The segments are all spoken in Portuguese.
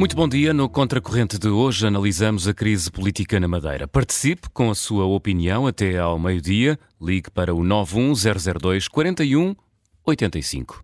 Muito bom dia. No Contracorrente de hoje analisamos a crise política na Madeira. Participe com a sua opinião até ao meio-dia. Ligue para o 91002 4185.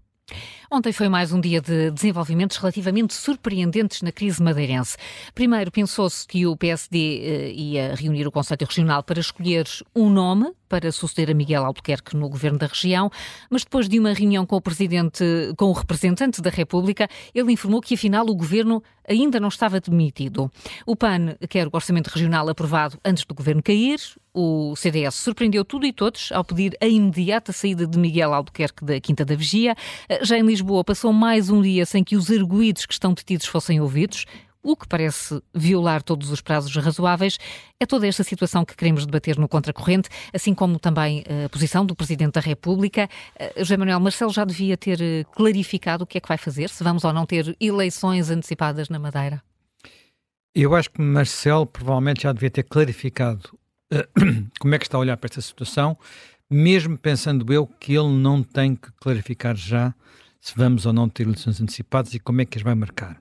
Ontem foi mais um dia de desenvolvimentos relativamente surpreendentes na crise madeirense. Primeiro, pensou-se que o PSD eh, ia reunir o Conselho Regional para escolher um nome para suceder a Miguel Albuquerque no governo da região, mas depois de uma reunião com o presidente, com o representante da República, ele informou que afinal o governo ainda não estava demitido. O PAN quer o orçamento regional aprovado antes do governo cair. O CDS surpreendeu tudo e todos ao pedir a imediata saída de Miguel Albuquerque da Quinta da Vigia. Já em Lisboa passou mais um dia sem que os arguídos que estão detidos fossem ouvidos o que parece violar todos os prazos razoáveis. É toda esta situação que queremos debater no Contracorrente, assim como também eh, a posição do Presidente da República. Uh, José Manuel Marcelo já devia ter eh, clarificado o que é que vai fazer, se vamos ou não ter eleições antecipadas na Madeira. Eu acho que Marcelo provavelmente já devia ter clarificado uh, como é que está a olhar para esta situação, mesmo pensando eu que ele não tem que clarificar já se vamos ou não ter eleições antecipadas e como é que as vai marcar.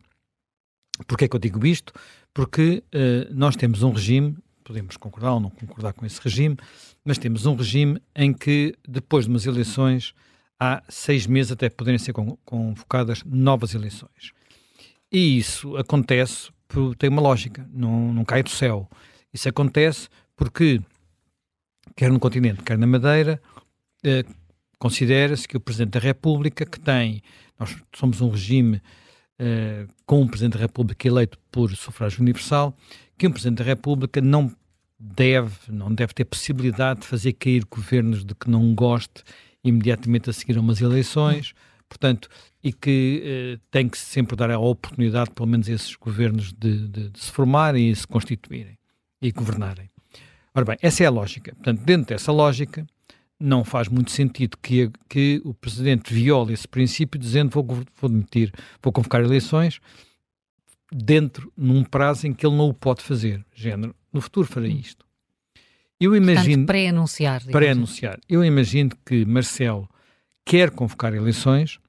Porquê é que eu digo isto? Porque uh, nós temos um regime, podemos concordar ou não concordar com esse regime, mas temos um regime em que, depois de umas eleições, há seis meses até poderem ser convocadas novas eleições. E isso acontece, por, tem uma lógica, não, não cai do céu. Isso acontece porque, quer no continente, quer na Madeira, eh, considera-se que o Presidente da República, que tem, nós somos um regime uh, com um Presidente da República eleito por sufrágio universal, que um Presidente da República não deve, não deve ter possibilidade de fazer cair governos de que não goste imediatamente a seguir a umas eleições, portanto, e que uh, tem que sempre dar a oportunidade, pelo menos, a esses governos de, de, de se formarem e se constituírem e governarem. Ora bem, essa é a lógica. Portanto, dentro dessa lógica, não faz muito sentido que, que o Presidente viole esse princípio dizendo vou, vou demitir, vou convocar eleições dentro, num prazo em que ele não o pode fazer. Género, no futuro farei hum. isto. Eu imagino... pré-anunciar. Pré-anunciar. Eu imagino que Marcelo quer convocar eleições,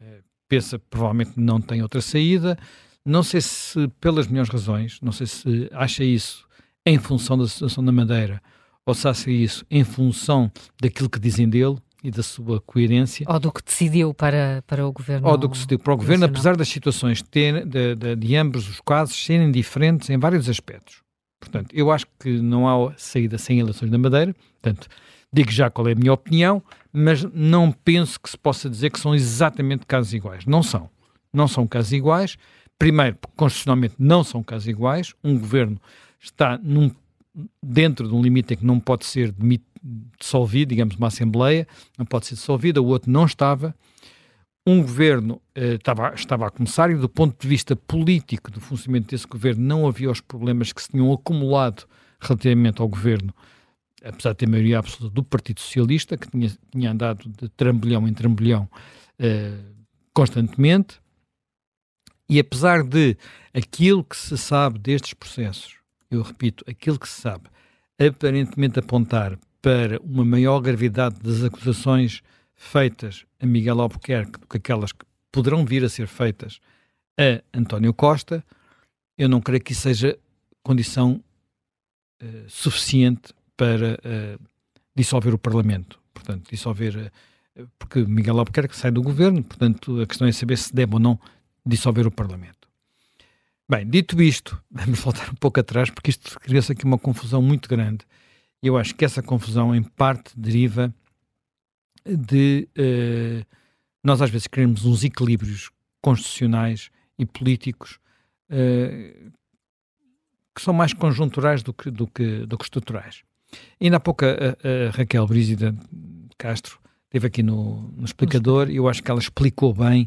eh, pensa provavelmente não tem outra saída, não sei se pelas melhores razões, não sei se acha isso em função da situação da Madeira, ou se acha isso em função daquilo que dizem dele e da sua coerência. Ou do que decidiu para, para o governo. Ou do que decidiu para o governo, apesar das situações ter, de, de, de ambos os casos serem diferentes em vários aspectos. Portanto, eu acho que não há saída sem eleições na Madeira. Portanto, digo já qual é a minha opinião, mas não penso que se possa dizer que são exatamente casos iguais. Não são. Não são casos iguais. Primeiro, porque constitucionalmente não são casos iguais. Um governo está num dentro de um limite em que não pode ser dissolvido, digamos, uma Assembleia, não pode ser dissolvida, o outro não estava. Um governo eh, estava, estava a começar e, do ponto de vista político do funcionamento desse governo, não havia os problemas que se tinham acumulado relativamente ao governo, apesar de ter maioria absoluta do Partido Socialista, que tinha, tinha andado de trambolhão em trambolhão eh, constantemente. E apesar de aquilo que se sabe destes processos eu repito, aquilo que se sabe, aparentemente apontar para uma maior gravidade das acusações feitas a Miguel Albuquerque do que aquelas que poderão vir a ser feitas a António Costa, eu não creio que isso seja condição uh, suficiente para uh, dissolver o Parlamento. Portanto, dissolver. Uh, porque Miguel Albuquerque sai do governo, portanto, a questão é saber se deve ou não dissolver o Parlamento. Bem, dito isto, vamos voltar um pouco atrás, porque isto cria-se aqui uma confusão muito grande. Eu acho que essa confusão, em parte, deriva de uh, nós, às vezes, queremos uns equilíbrios constitucionais e políticos uh, que são mais conjunturais do que, do que, do que estruturais. Ainda há pouco a, a Raquel Brígida Castro esteve aqui no, no explicador e eu acho que ela explicou bem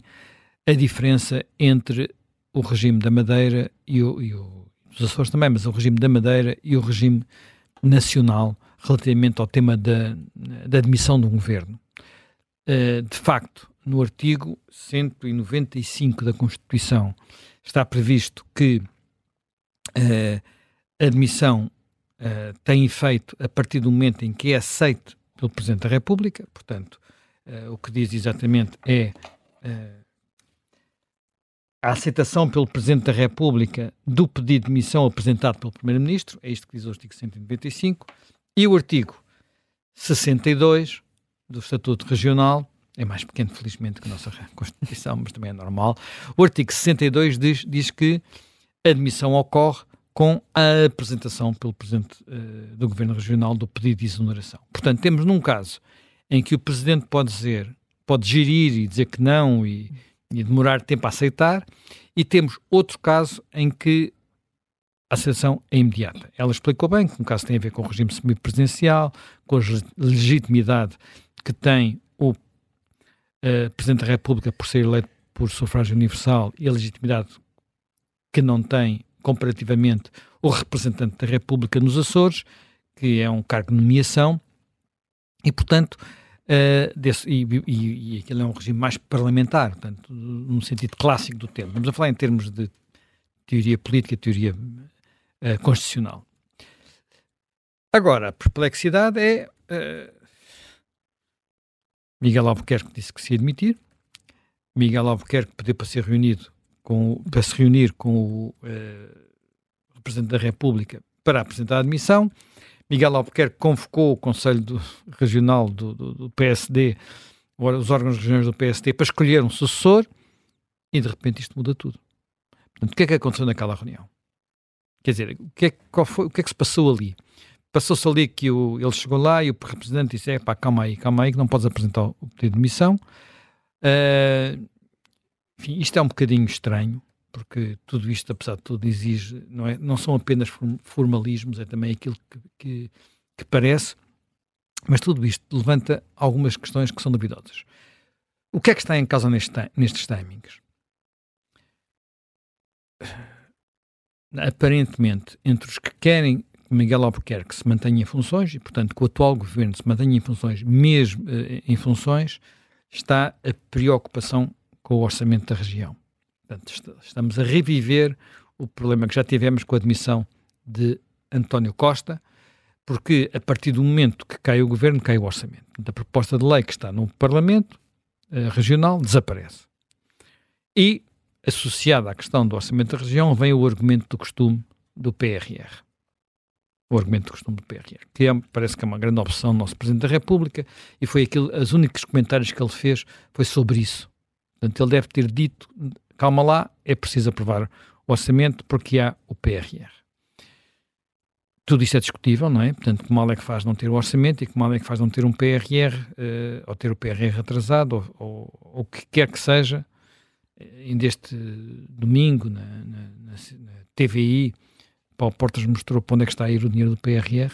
a diferença entre o regime da Madeira e o, e o Açores também, mas o regime da Madeira e o regime nacional relativamente ao tema da, da admissão um governo. Uh, de facto, no artigo 195 da Constituição está previsto que uh, a admissão uh, tem efeito a partir do momento em que é aceito pelo Presidente da República, portanto, o que diz exatamente é a aceitação pelo Presidente da República do pedido de demissão apresentado pelo Primeiro-Ministro, é isto que diz o artigo 195, e o artigo 62 do Estatuto Regional, é mais pequeno, felizmente, que a nossa Constituição, mas também é normal. O artigo 62 diz, diz que a admissão ocorre com a apresentação pelo Presidente uh, do Governo Regional do pedido de exoneração. Portanto, temos num caso em que o Presidente pode dizer, pode gerir e dizer que não e, e demorar tempo a aceitar, e temos outro caso em que a aceitação é imediata. Ela explicou bem que um caso tem a ver com o regime semipresidencial, com a legitimidade que tem o uh, Presidente da República por ser eleito por sufrágio universal e a legitimidade que não tem comparativamente o representante da República nos Açores, que é um cargo de nomeação, e portanto, uh, desse, e, e, e aquele é um regime mais parlamentar, portanto, no sentido clássico do termo. Vamos a falar em termos de teoria política, teoria uh, constitucional. Agora, a perplexidade é. Uh, Miguel Albuquerque disse que se ia admitir. Miguel Albuquerque pediu para ser reunido com, para se reunir com o representante da República para apresentar a admissão. Miguel Albuquerque convocou o Conselho do, Regional do, do, do, PSD, os órgãos regionais do PSD, para escolher um sucessor e de repente isto muda tudo. Portanto, o que é que aconteceu naquela reunião? Quer dizer, o que é, qual foi, o que, é que se passou ali? Passou-se ali que o, ele chegou lá e o representante disse: é pá, calma aí, calma aí, que não podes apresentar o pedido de demissão. Uh, enfim, isto é um bocadinho estranho, porque tudo isto, apesar de tudo, exige, não, é, não são apenas formalismos, é também aquilo que, que, que parece, mas tudo isto levanta algumas questões que são duvidosas. O que é que está em causa neste, nestes timings? Aparentemente, entre os que querem que Miguel Albuquerque se mantenha em funções, e portanto que o atual governo se mantenha em funções, mesmo eh, em funções, está a preocupação com o orçamento da região. Portanto, estamos a reviver o problema que já tivemos com a admissão de António Costa, porque a partir do momento que cai o governo, cai o orçamento. Portanto, a proposta de lei que está no Parlamento eh, regional desaparece. E, associada à questão do orçamento da região, vem o argumento do costume do PRR. O argumento do costume do PRR, que é, parece que é uma grande opção do nosso Presidente da República, e foi aquilo, os únicos comentários que ele fez foi sobre isso. Portanto, ele deve ter dito, calma lá, é preciso aprovar o orçamento porque há o PRR. Tudo isto é discutível, não é? Portanto, que mal é que faz não ter o orçamento e que mal é que faz não ter um PRR, uh, eh, ou ter o PRR atrasado, ou, o que quer que seja, ainda este domingo, na, na, na, na TVI, Paulo Portas mostrou para onde é que está a ir o dinheiro do PRR.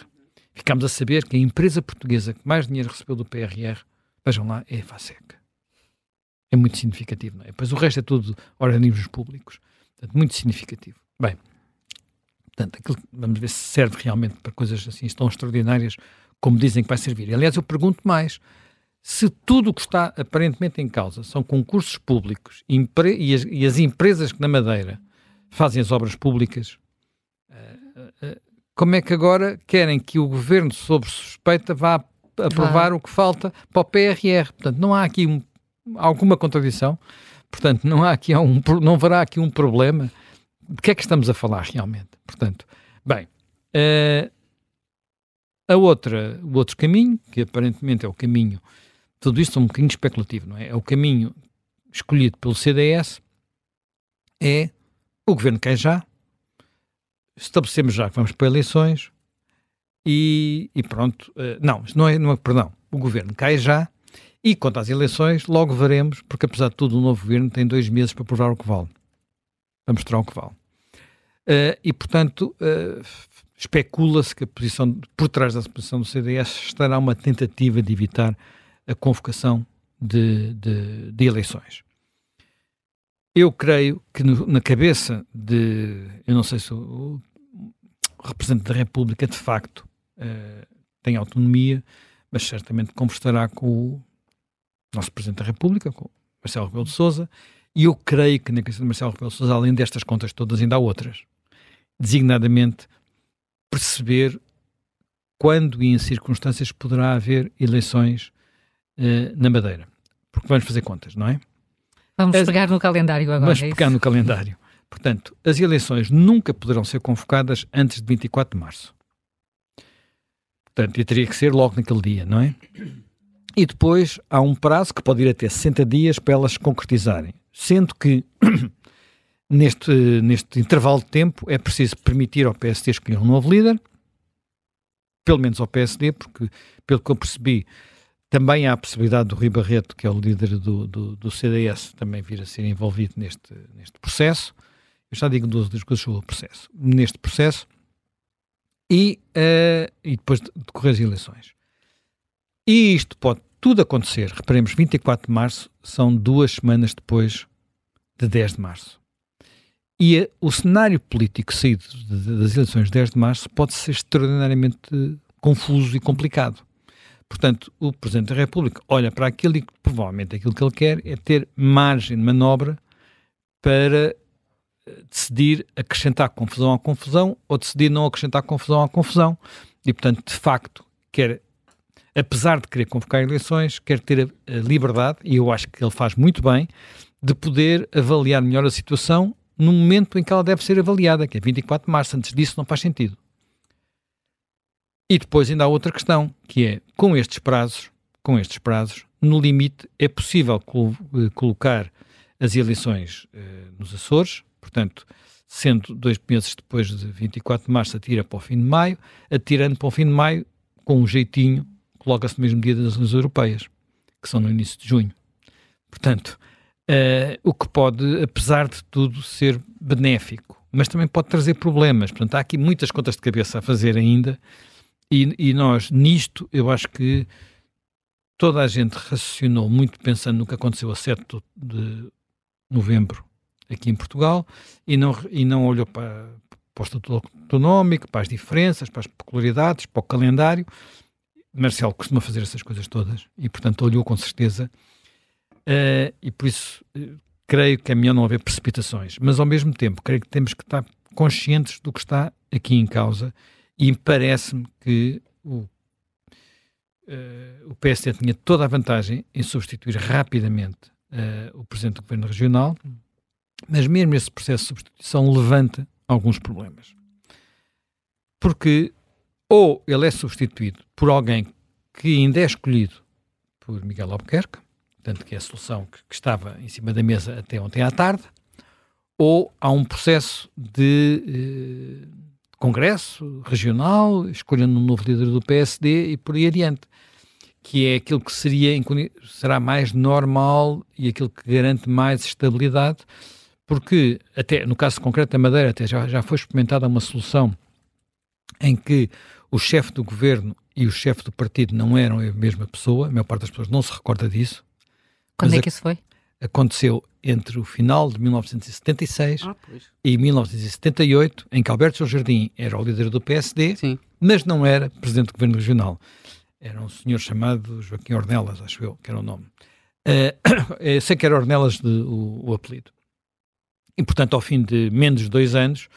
Ficámos a saber que a empresa portuguesa que mais dinheiro recebeu do PRR, vejam lá, é a FASEC é muito significativo. Não é? Pois o resto é tudo organismos públicos. Portanto, muito significativo. Bem, portanto, aquilo, vamos ver se serve realmente para coisas assim tão extraordinárias como dizem que vai servir. Aliás, eu pergunto mais. Se tudo o que está aparentemente em causa são concursos públicos e as, e as empresas que na Madeira fazem as obras públicas, uh, uh, como é que agora querem que o governo, sob suspeita, vá aprovar ah. o que falta para o PRR? Portanto, não há aqui um alguma contradição. Portanto, não há aqui um, não haverá aqui um problema. De que é que estamos a falar realmente? Portanto, bem, uh, a outra, o outro caminho, que aparentemente é o caminho, tudo isto é um bocadinho especulativo, não é? É o caminho escolhido pelo CDS, é o governo quer já, estabelecemos já que vamos para eleições e, e pronto. Uh, não, não é, não é, perdão, o governo cai já e quanto às eleições, logo veremos, porque apesar de tudo, o novo governo tem dois meses para provar o que vale. Para mostrar o que vale. Uh, e, portanto, uh, especula-se que a posição, por trás da posição do CDS estará uma tentativa de evitar a convocação de, de, de eleições. Eu creio que no, na cabeça de, eu não sei se o, o representante da República de facto uh, tem autonomia, mas certamente conversará com o nosso Presidente da República, com Marcelo Rebelo de Sousa, e eu creio que na questão de Marcelo Rebelo de Sousa, além destas contas todas, ainda há outras. Designadamente, perceber quando e em circunstâncias poderá haver eleições uh, na Madeira. Porque vamos fazer contas, não é? Vamos as, pegar no calendário agora. Vamos é pegar no calendário. Portanto, as eleições nunca poderão ser convocadas antes de 24 de março. Portanto, e teria que ser logo naquele dia, não é? E depois há um prazo que pode ir até 60 dias para elas se concretizarem. Sendo que, neste, neste intervalo de tempo, é preciso permitir ao PSD escolher um novo líder, pelo menos ao PSD, porque, pelo que eu percebi, também há a possibilidade do Rui Barreto, que é o líder do, do, do CDS, também vir a ser envolvido neste, neste processo. Eu já digo duas, coisas sobre o processo. Neste processo, e, uh, e depois decorrer as eleições. E isto pode tudo acontecer, reparemos, 24 de março são duas semanas depois de 10 de março. E a, o cenário político saído de, de, das eleições de 10 de março pode ser extraordinariamente confuso e complicado. Portanto, o Presidente da República olha para aquilo e provavelmente aquilo que ele quer é ter margem de manobra para decidir acrescentar confusão à confusão ou decidir não acrescentar confusão à confusão. E, portanto, de facto, quer, apesar de querer convocar eleições, quer ter a, liberdade, e eu acho que ele faz muito bem, de poder avaliar melhor a situação no momento em que ela deve ser avaliada, que é 24 de março. Antes disso, não faz sentido. E depois ainda há outra questão, que é, com estes prazos, com estes prazos, no limite é possível col eh, colocar as eleições eh, nos Açores, Portanto, sendo dois meses depois de 24 de março, atira para o fim de maio, atirando para o fim de maio, com um jeitinho, coloca-se no mesmo dia das eleições europeias, que são no início de junho. Portanto, uh, o que pode, apesar de tudo, ser benéfico, mas também pode trazer problemas. Portanto, há aqui muitas contas de cabeça a fazer ainda, e, e nós, nisto, eu acho que toda a gente raciocinou muito pensando no que aconteceu a 7 de novembro aqui em Portugal e não, e não olhou para, para o Estatuto Autonómico, para as diferenças, para as peculiaridades, para o calendário. Marcelo costuma fazer essas coisas todas e, portanto, olhou com certeza. Uh, e por isso uh, creio que é melhor não haver precipitações, mas ao mesmo tempo creio que temos que estar conscientes do que está aqui em causa e parece-me que o, uh, o PSD tinha toda a vantagem em substituir rapidamente o Presidente do Governo Regional, mas mesmo esse processo de substituição levanta alguns problemas. Porque ou ele é substituído por alguém que ainda é escolhido por Miguel Albuquerque, tanto que é a solução que, que estava em cima da mesa até ontem à tarde, ou há um processo de eh, congresso regional, escolhendo um novo líder do PSD e por aí adiante, que é aquilo que seria, será mais normal e aquilo que garante mais estabilidade porque até no caso concreto da Madeira até já, já foi experimentada uma solução em que o chefe do governo e o chefe do partido não eram a mesma pessoa, a maior parte das pessoas não se recorda disso. Quando é que isso foi? Aconteceu entre o final de 1976 ah, e 1978, em que Alberto João Jardim era o líder do PSD, Sim. mas não era presidente do governo regional. Era um senhor chamado Joaquim Ornelas, acho eu, que era o nome. Uh, sei que era Ornelas de, o, o apelido. E, portanto, ao fim de menos de dois anos,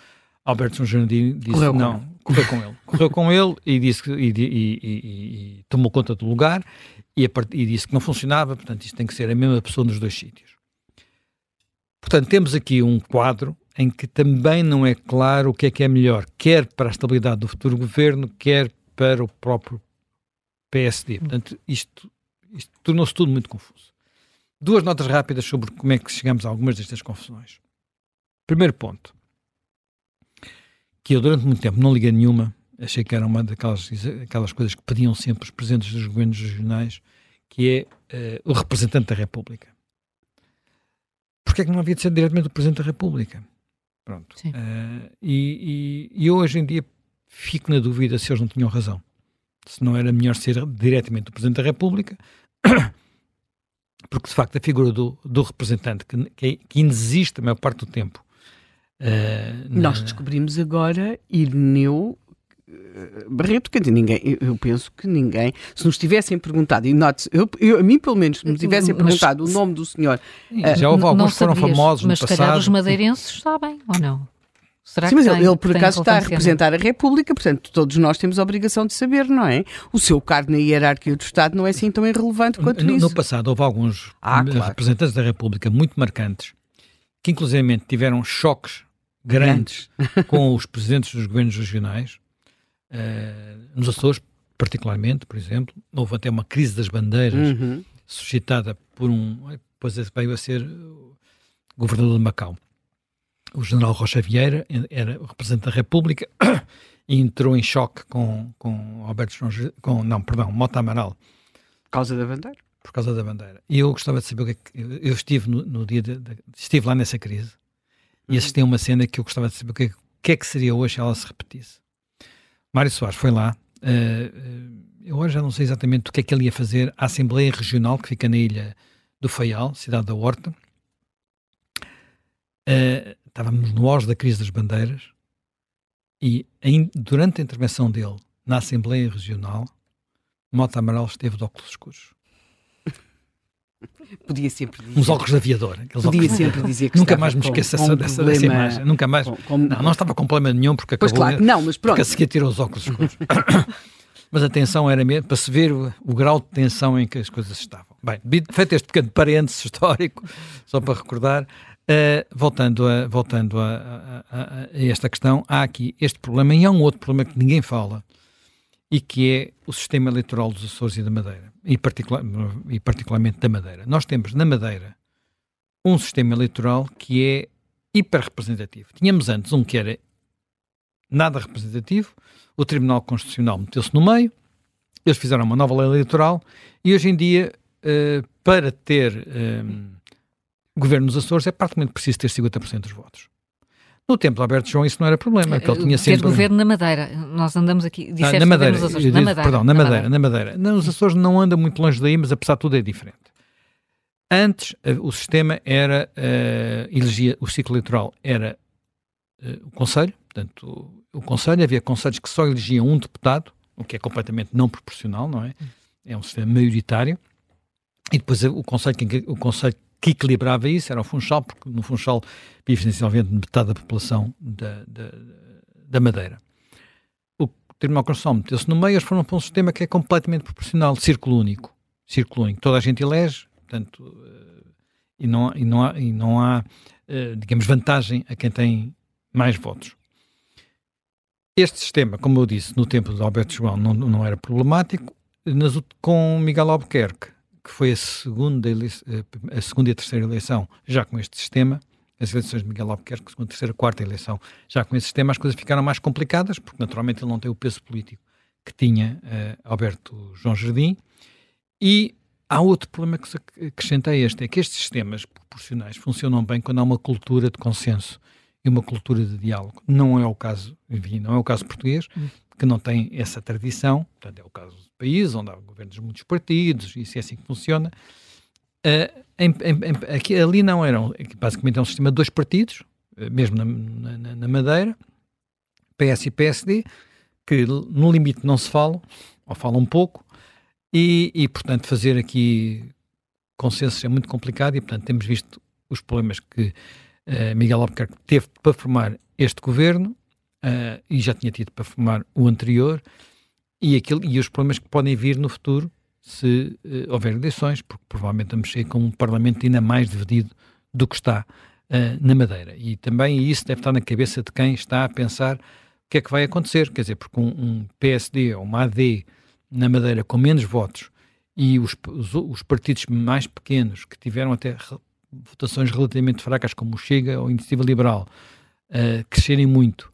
Alberto São Jardim disse correu não, correu com ele. Correu com ele e, disse, e, e, e, tomou conta do lugar e, disse que não funcionava, portanto, isto tem que ser a mesma pessoa nos dois sítios. Portanto, temos aqui um quadro em que também não é claro o que é que é melhor, quer para a estabilidade do futuro governo, quer para o próprio PSD. Portanto, isto, isto tornou-se tudo muito confuso. Duas notas rápidas sobre como é que chegamos a algumas destas confusões. Primeiro ponto, que eu durante muito tempo não liguei nenhuma, achei que era uma daquelas aquelas coisas que pediam sempre os presidentes dos governos regionais, que é uh, o representante da República. Porquê é que não havia de ser diretamente o Presidente da República? Pronto. Uh, e, e, e, eu hoje em dia fico na dúvida se eles não tinham razão. Se não era melhor ser diretamente o Presidente da República, porque de facto a figura do, do representante, que, que, que existe a maior parte do tempo, Uh, Nós descobrimos agora Irineu eh, Barreto, quer dizer, ninguém, eu penso que ninguém, se nos tivessem perguntado, e note eu, eu, a mim pelo menos, se nos tivessem perguntado mas, o nome do senhor. Uh, já houve alguns que foram famosos mas no passado. Mas se calhar os madeirenses sabem, ou não? Será Sim, que mas tem, ele, por acaso está a representar a República, portanto todos nós temos a obrigação de saber, não é? O seu cargo na hierarquia do Estado não é assim tão irrelevante quanto no, isso. no passado houve alguns Ah, claro. representantes da República muito marcantes que inclusivamente tiveram choques grandes com os presidentes dos governos regionais, eh, nos Açores particularmente, por exemplo, houve até uma crise das bandeiras Uhum. suscitada por um, depois veio a ser governador de Macau. O general Rocha Vieira era o representante da República e entrou em choque com, com Alberto João, com, não, perdão, Mota Amaral, Por causa da bandeira. por causa da bandeira. E eu gostava de saber o que é que. Eu, eu estive no, no dia. De, de- estive lá nessa crise e assisti a uma cena que eu gostava de saber o que, é- que é que seria hoje se ela se repetisse. Mário Soares foi lá. eh, eu agora já não sei exatamente o que é que ele ia fazer à Assembleia Regional que fica na ilha do Faial, cidade da Horta. Eh, estávamos no auge da crise das bandeiras e em- durante a intervenção dele na Assembleia Regional, Mota Amaral esteve de óculos escuros. Podia sempre dizer. Uns óculos de aviador. Podia óculos- sempre dizer que Nunca mais me com dessa, um dessa, problema- imagem. Nunca mais. com- Não, não estava com problema nenhum porque Pois acabou. claro, não, mas porque a pronto. seguir tirou os óculos escuros. mas a tensão era mesmo para se ver o, o grau de tensão em que as coisas estavam. Bem, feito este pequeno parênteses histórico, só para recordar, eh, voltando, a, voltando a- a- a esta questão, há aqui este problema e há um outro problema que ninguém fala e que é o sistema eleitoral dos Açores e da Madeira, e, particular, e particularmente da Madeira. Nós temos na Madeira um sistema eleitoral que é hiperrepresentativo. Tínhamos antes um que era nada representativo, o Tribunal Constitucional meteu-se no meio, eles fizeram uma nova lei eleitoral e hoje em dia, eh, para ter eh, governo nos Açores, é praticamente preciso ter 50% dos votos. No tempo de Alberto João isso não era problema, porque ele tinha Ter sempre... governo na Madeira. Nós andamos aqui. Ah, na Madeira, Açores. eu na disse- Madeira. perdão, na Madeira, na Madeira. Nos Açores não anda muito longe daí, mas apesar de tudo é diferente. Antes, eh, o sistema era, eh, elegia, o ciclo eleitoral era eh, o Conselho, portanto, o, o Conselho, havia conselhos que só elegiam um deputado, o que é completamente não proporcional, não é? É um sistema maioritário. E depois eh, o Conselho, o conselho que equilibrava isso era o Funchal, porque no Funchal vive essencialmente metade da população da, da, da Madeira. O Tribunal Constitucional meteu-se no meio, eles foram para um sistema que é completamente proporcional, círculo único. Círculo único. Toda a gente elege, portanto, eh, e não, e não há, e não há eh, digamos, vantagem a quem tem mais votos. Este sistema, como eu disse, no tempo de Alberto João não, não era problemático, nas, com Miguel Albuquerque, que foi a segunda, a segunda e a terceira eleição já com este sistema, as eleições de Miguel Albuquerque, segunda, terceira, quarta eleição, já com esse sistema as coisas ficaram mais complicadas, porque naturalmente ele não tem o peso político que tinha eh, Alberto João Jardim, e há outro problema que se ac- acrescenta a este, é que estes sistemas proporcionais funcionam bem quando há uma cultura de consenso e uma cultura de diálogo. Não é o caso, enfim, não é o caso português, que não tem essa tradição, portanto é o caso país, onde há governos de muitos partidos, e isso é assim que funciona. Eh, em- em- aqui, ali não eram, basicamente é um sistema de dois partidos, eh, mesmo na, na- na Madeira, PS e PSD, que no limite não se falam, ou falam pouco, e, e, portanto fazer aqui consensos é muito complicado e portanto temos visto os problemas que eh, Miguel Albuquerque teve para formar este governo eh, e já tinha tido para formar o anterior e, aquilo, e os problemas que podem vir no futuro se eh, houver eleições, porque provavelmente vamos ser com um parlamento ainda mais dividido do que está eh, na Madeira. E também isso deve estar na cabeça de quem está a pensar o que é que vai acontecer, quer dizer, porque um, um PSD ou uma AD na Madeira com menos votos e os, os, os partidos mais pequenos que tiveram até re- votações relativamente fracas, como o Chega ou a Iniciativa Liberal, eh, crescerem muito,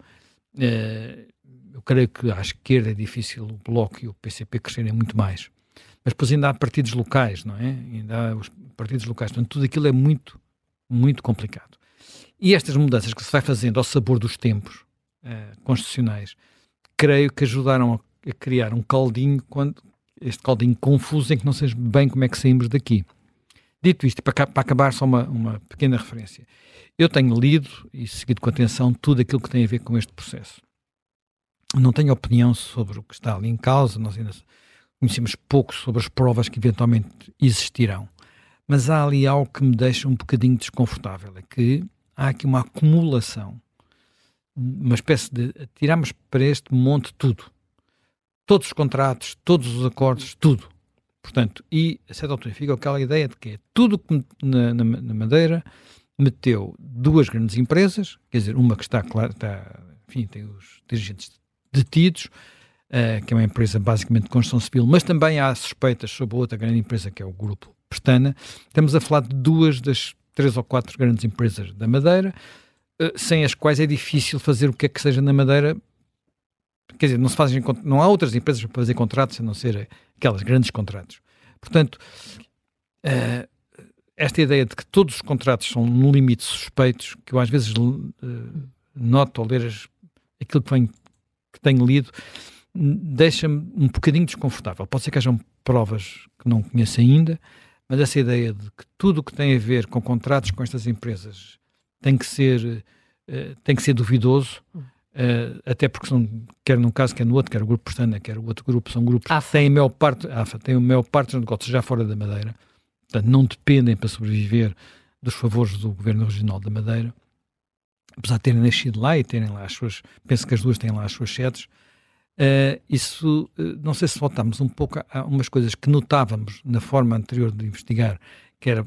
eh, eu creio que à esquerda é difícil o Bloco e o PCP crescerem muito mais. Mas depois ainda há partidos locais, não é? Ainda há os partidos locais. Portanto, tudo aquilo é muito, muito complicado. E estas mudanças que se vai fazendo ao sabor dos tempos eh, constitucionais, creio que ajudaram a, criar um caldinho, quando, este caldinho confuso em que não sei bem como é que saímos daqui. Dito isto, para, para acabar só uma, uma pequena referência. Eu tenho lido e seguido com atenção tudo aquilo que tem a ver com este processo. Não tenho opinião sobre o que está ali em causa, nós ainda conhecemos pouco sobre as provas que eventualmente existirão. Mas há ali algo que me deixa um bocadinho desconfortável, é que há aqui uma acumulação uma espécie de tiramos para este monte tudo. Todos os contratos, todos os acordos, tudo. Portanto, e a certa altura fica aquela ideia de que é tudo que na, na, na, Madeira meteu duas grandes empresas, quer dizer, uma que está, claro, está, enfim, tem os dirigentes detidos, uh, que é uma empresa basicamente de construção civil, mas também há suspeitas sobre outra grande empresa que é o Grupo Pestana. Estamos a falar de duas das três ou quatro grandes empresas da Madeira, uh, sem as quais é difícil fazer o que é que seja na Madeira. Quer dizer, não se fazem, não há outras empresas para fazer contratos a não ser aquelas grandes contratos. Portanto, uh, esta ideia de que todos os contratos são no limite suspeitos, que eu às vezes uh, noto ao ler aquilo que, que tenho lido, deixa-me um bocadinho desconfortável. Pode ser que hajam provas que não conheço ainda, mas essa ideia de que tudo o que tem a ver com contratos com estas empresas tem que ser, uh, tem que ser duvidoso, Uh, até porque são, quer num caso, quer no outro, quer o grupo Pestana, quer o outro grupo, são grupos AFA. que têm a maior parte, AFA, têm a maior parte dos negócios já fora da Madeira, portanto não dependem para sobreviver dos favores do Governo Regional da Madeira, apesar de terem nascido lá e terem lá as suas, penso que as duas têm lá as suas sedes, uh, isso, uh, não sei se voltamos um pouco a, a umas coisas que notávamos na forma anterior de investigar, que era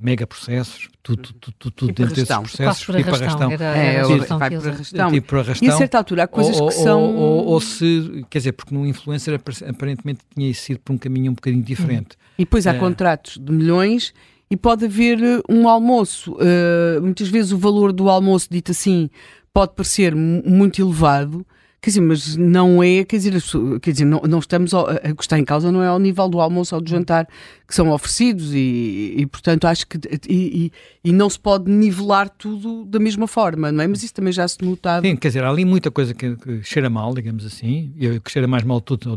mega processos, tudo, tudo, tudo, tudo dentro desses processos, tipo arrastão. Era, era é, arrastão vai para arrastão. Tipo arrastão. E a certa altura há coisas ou, que são... Ou, ou, ou, se, quer dizer, porque no influencer aparentemente tinha sido por um caminho um bocadinho diferente. E depois há é. contratos de milhões e pode haver eh, um almoço. Uh, muitas vezes o valor do almoço, dito assim, pode parecer muito elevado, Quer dizer, mas não é, quer dizer, quer dizer não, não estamos, ao, a que está em causa não é ao nível do almoço ou do jantar que são oferecidos e, e portanto, acho que, e, e, não se pode nivelar tudo da mesma forma, não é? Mas isso também já se notava. Sim, quer dizer, há ali muita coisa que, que cheira mal, digamos assim, e o que cheira mais mal tudo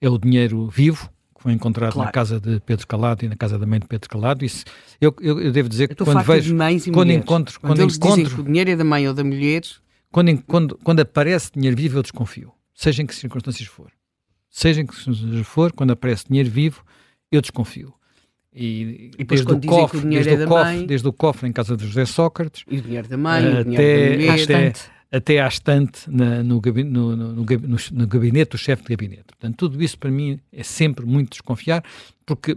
é o dinheiro vivo, que foi encontrado claro. na casa de Pedro Calado e na casa da mãe de Pedro Calado. Isso, eu, eu, eu devo dizer que quando vejo, quando encontro, quando, quando encontro, que o dinheiro é da mãe ou da mulher, quando, quando, quando aparece dinheiro vivo, eu desconfio. Seja em que circunstâncias for. Seja em que circunstâncias for, quando aparece dinheiro vivo, eu desconfio. E, e desde, o cofre, o desde, é o cofre, desde o cofre em casa de José Sócrates e o dinheiro da mãe, até, o dinheiro da mulher. Até, até à estante na, no, no, no, no, gabinete do chefe de gabinete. Portanto, tudo isso para mim é sempre muito desconfiar, porque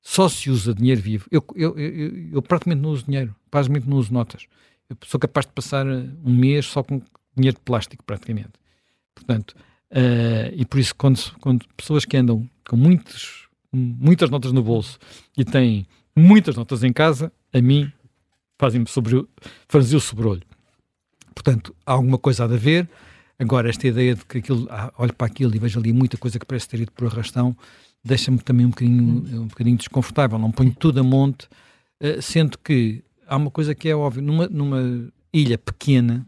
só se usa dinheiro vivo. Eu, eu, eu, eu praticamente não uso dinheiro, praticamente não uso notas eu sou capaz de passar eh, um mês só com dinheiro de plástico, praticamente. Portanto, uh, e por isso, quando, quando pessoas que andam com muitos, muitas notas no bolso e têm muitas notas em casa, a mim fazem-me sobre, fazem o sobrolho. Portanto, há alguma coisa a haver. Agora, esta ideia de que aquilo, ah, olho para aquilo e vejo ali muita coisa que parece ter ido por arrastão, deixa-me também um bocadinho, um bocadinho desconfortável. Não ponho tudo a monte, uh, sendo que há uma coisa que é óbvia, numa, numa ilha pequena,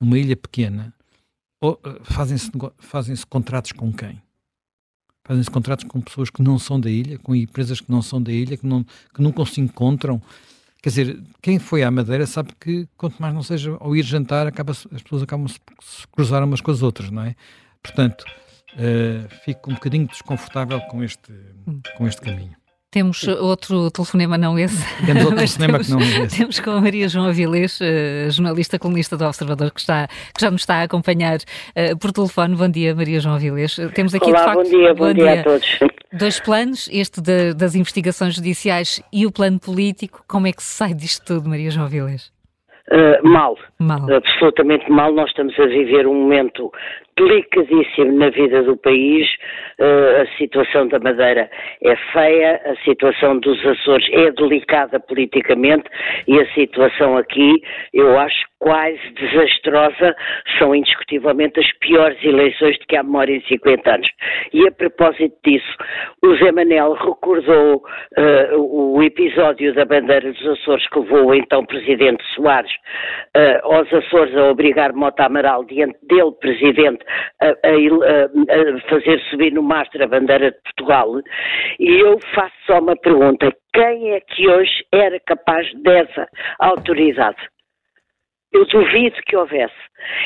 numa ilha pequena, eh, fazem-se fazem contratos com quem? Fazem-se contratos com pessoas que não são da ilha, com empresas que não são da ilha, que, não, que nunca se encontram. Quer dizer, quem foi à Madeira sabe que quanto mais não seja ao ir jantar, acaba as pessoas acabam se cruzar umas com as outras, não é? Portanto, uh, fico um bocadinho desconfortável com este, com este caminho. Temos outro telefonema, não esse. Temos outro telefonema temos, que não é esse. Temos com a Maria João Avilés, uh, jornalista, colunista do Observador, que, está, que já nos está a acompanhar uh, por telefone. Bom dia, Maria João Avilés. Temos aqui, Olá, de facto, bom dia, bom, bom dia, dia, a todos. Dois planos, este de, das investigações judiciais e o plano político. Como é que se sai disto tudo, Maria João Avilés? Uh, mal. mal, absolutamente mal. Nós estamos a viver um momento delicadíssimo na vida do país. Uh, a situação da Madeira é feia, a situação dos Açores é delicada politicamente e a situação aqui, eu acho quase desastrosa. São indiscutivelmente as piores eleições de que há memória em 50 anos. E a propósito disso, o Zé Manel recordou uh, o episódio da bandeira dos Açores que levou o então Presidente Soares uh, aos Açores a obrigar Mota Amaral, diante dele, Presidente, a, a, a, fazer subir no mastro a bandeira de Portugal. E eu faço só uma pergunta: quem é que hoje era capaz dessa autoridade? Eu duvido que houvesse.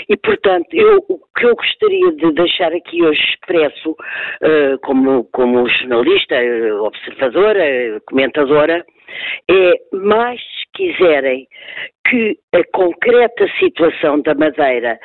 E, portanto, eu, o que eu gostaria de deixar aqui hoje expresso, uh, como, como jornalista, observadora, comentadora, é mais quiserem que a concreta situação da Madeira,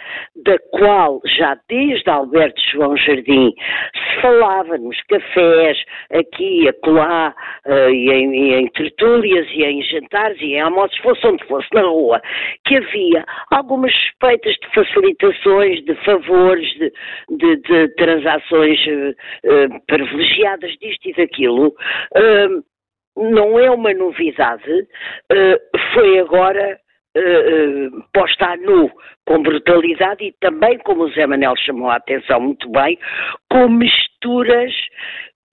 da qual já desde Alberto João Jardim se falava nos cafés, aqui, acolá, uh, e em, e em tertúlias, e em jantares, e em almoços, fosse onde fosse, na rua, que havia algumas suspeitas de facilitações, de favores, de, de, de transações uh, privilegiadas disto e daquilo, uh, não é uma novidade, uh, foi agora uh, posta a nu com brutalidade e também, como o Zé Manel chamou a atenção muito bem, com misturas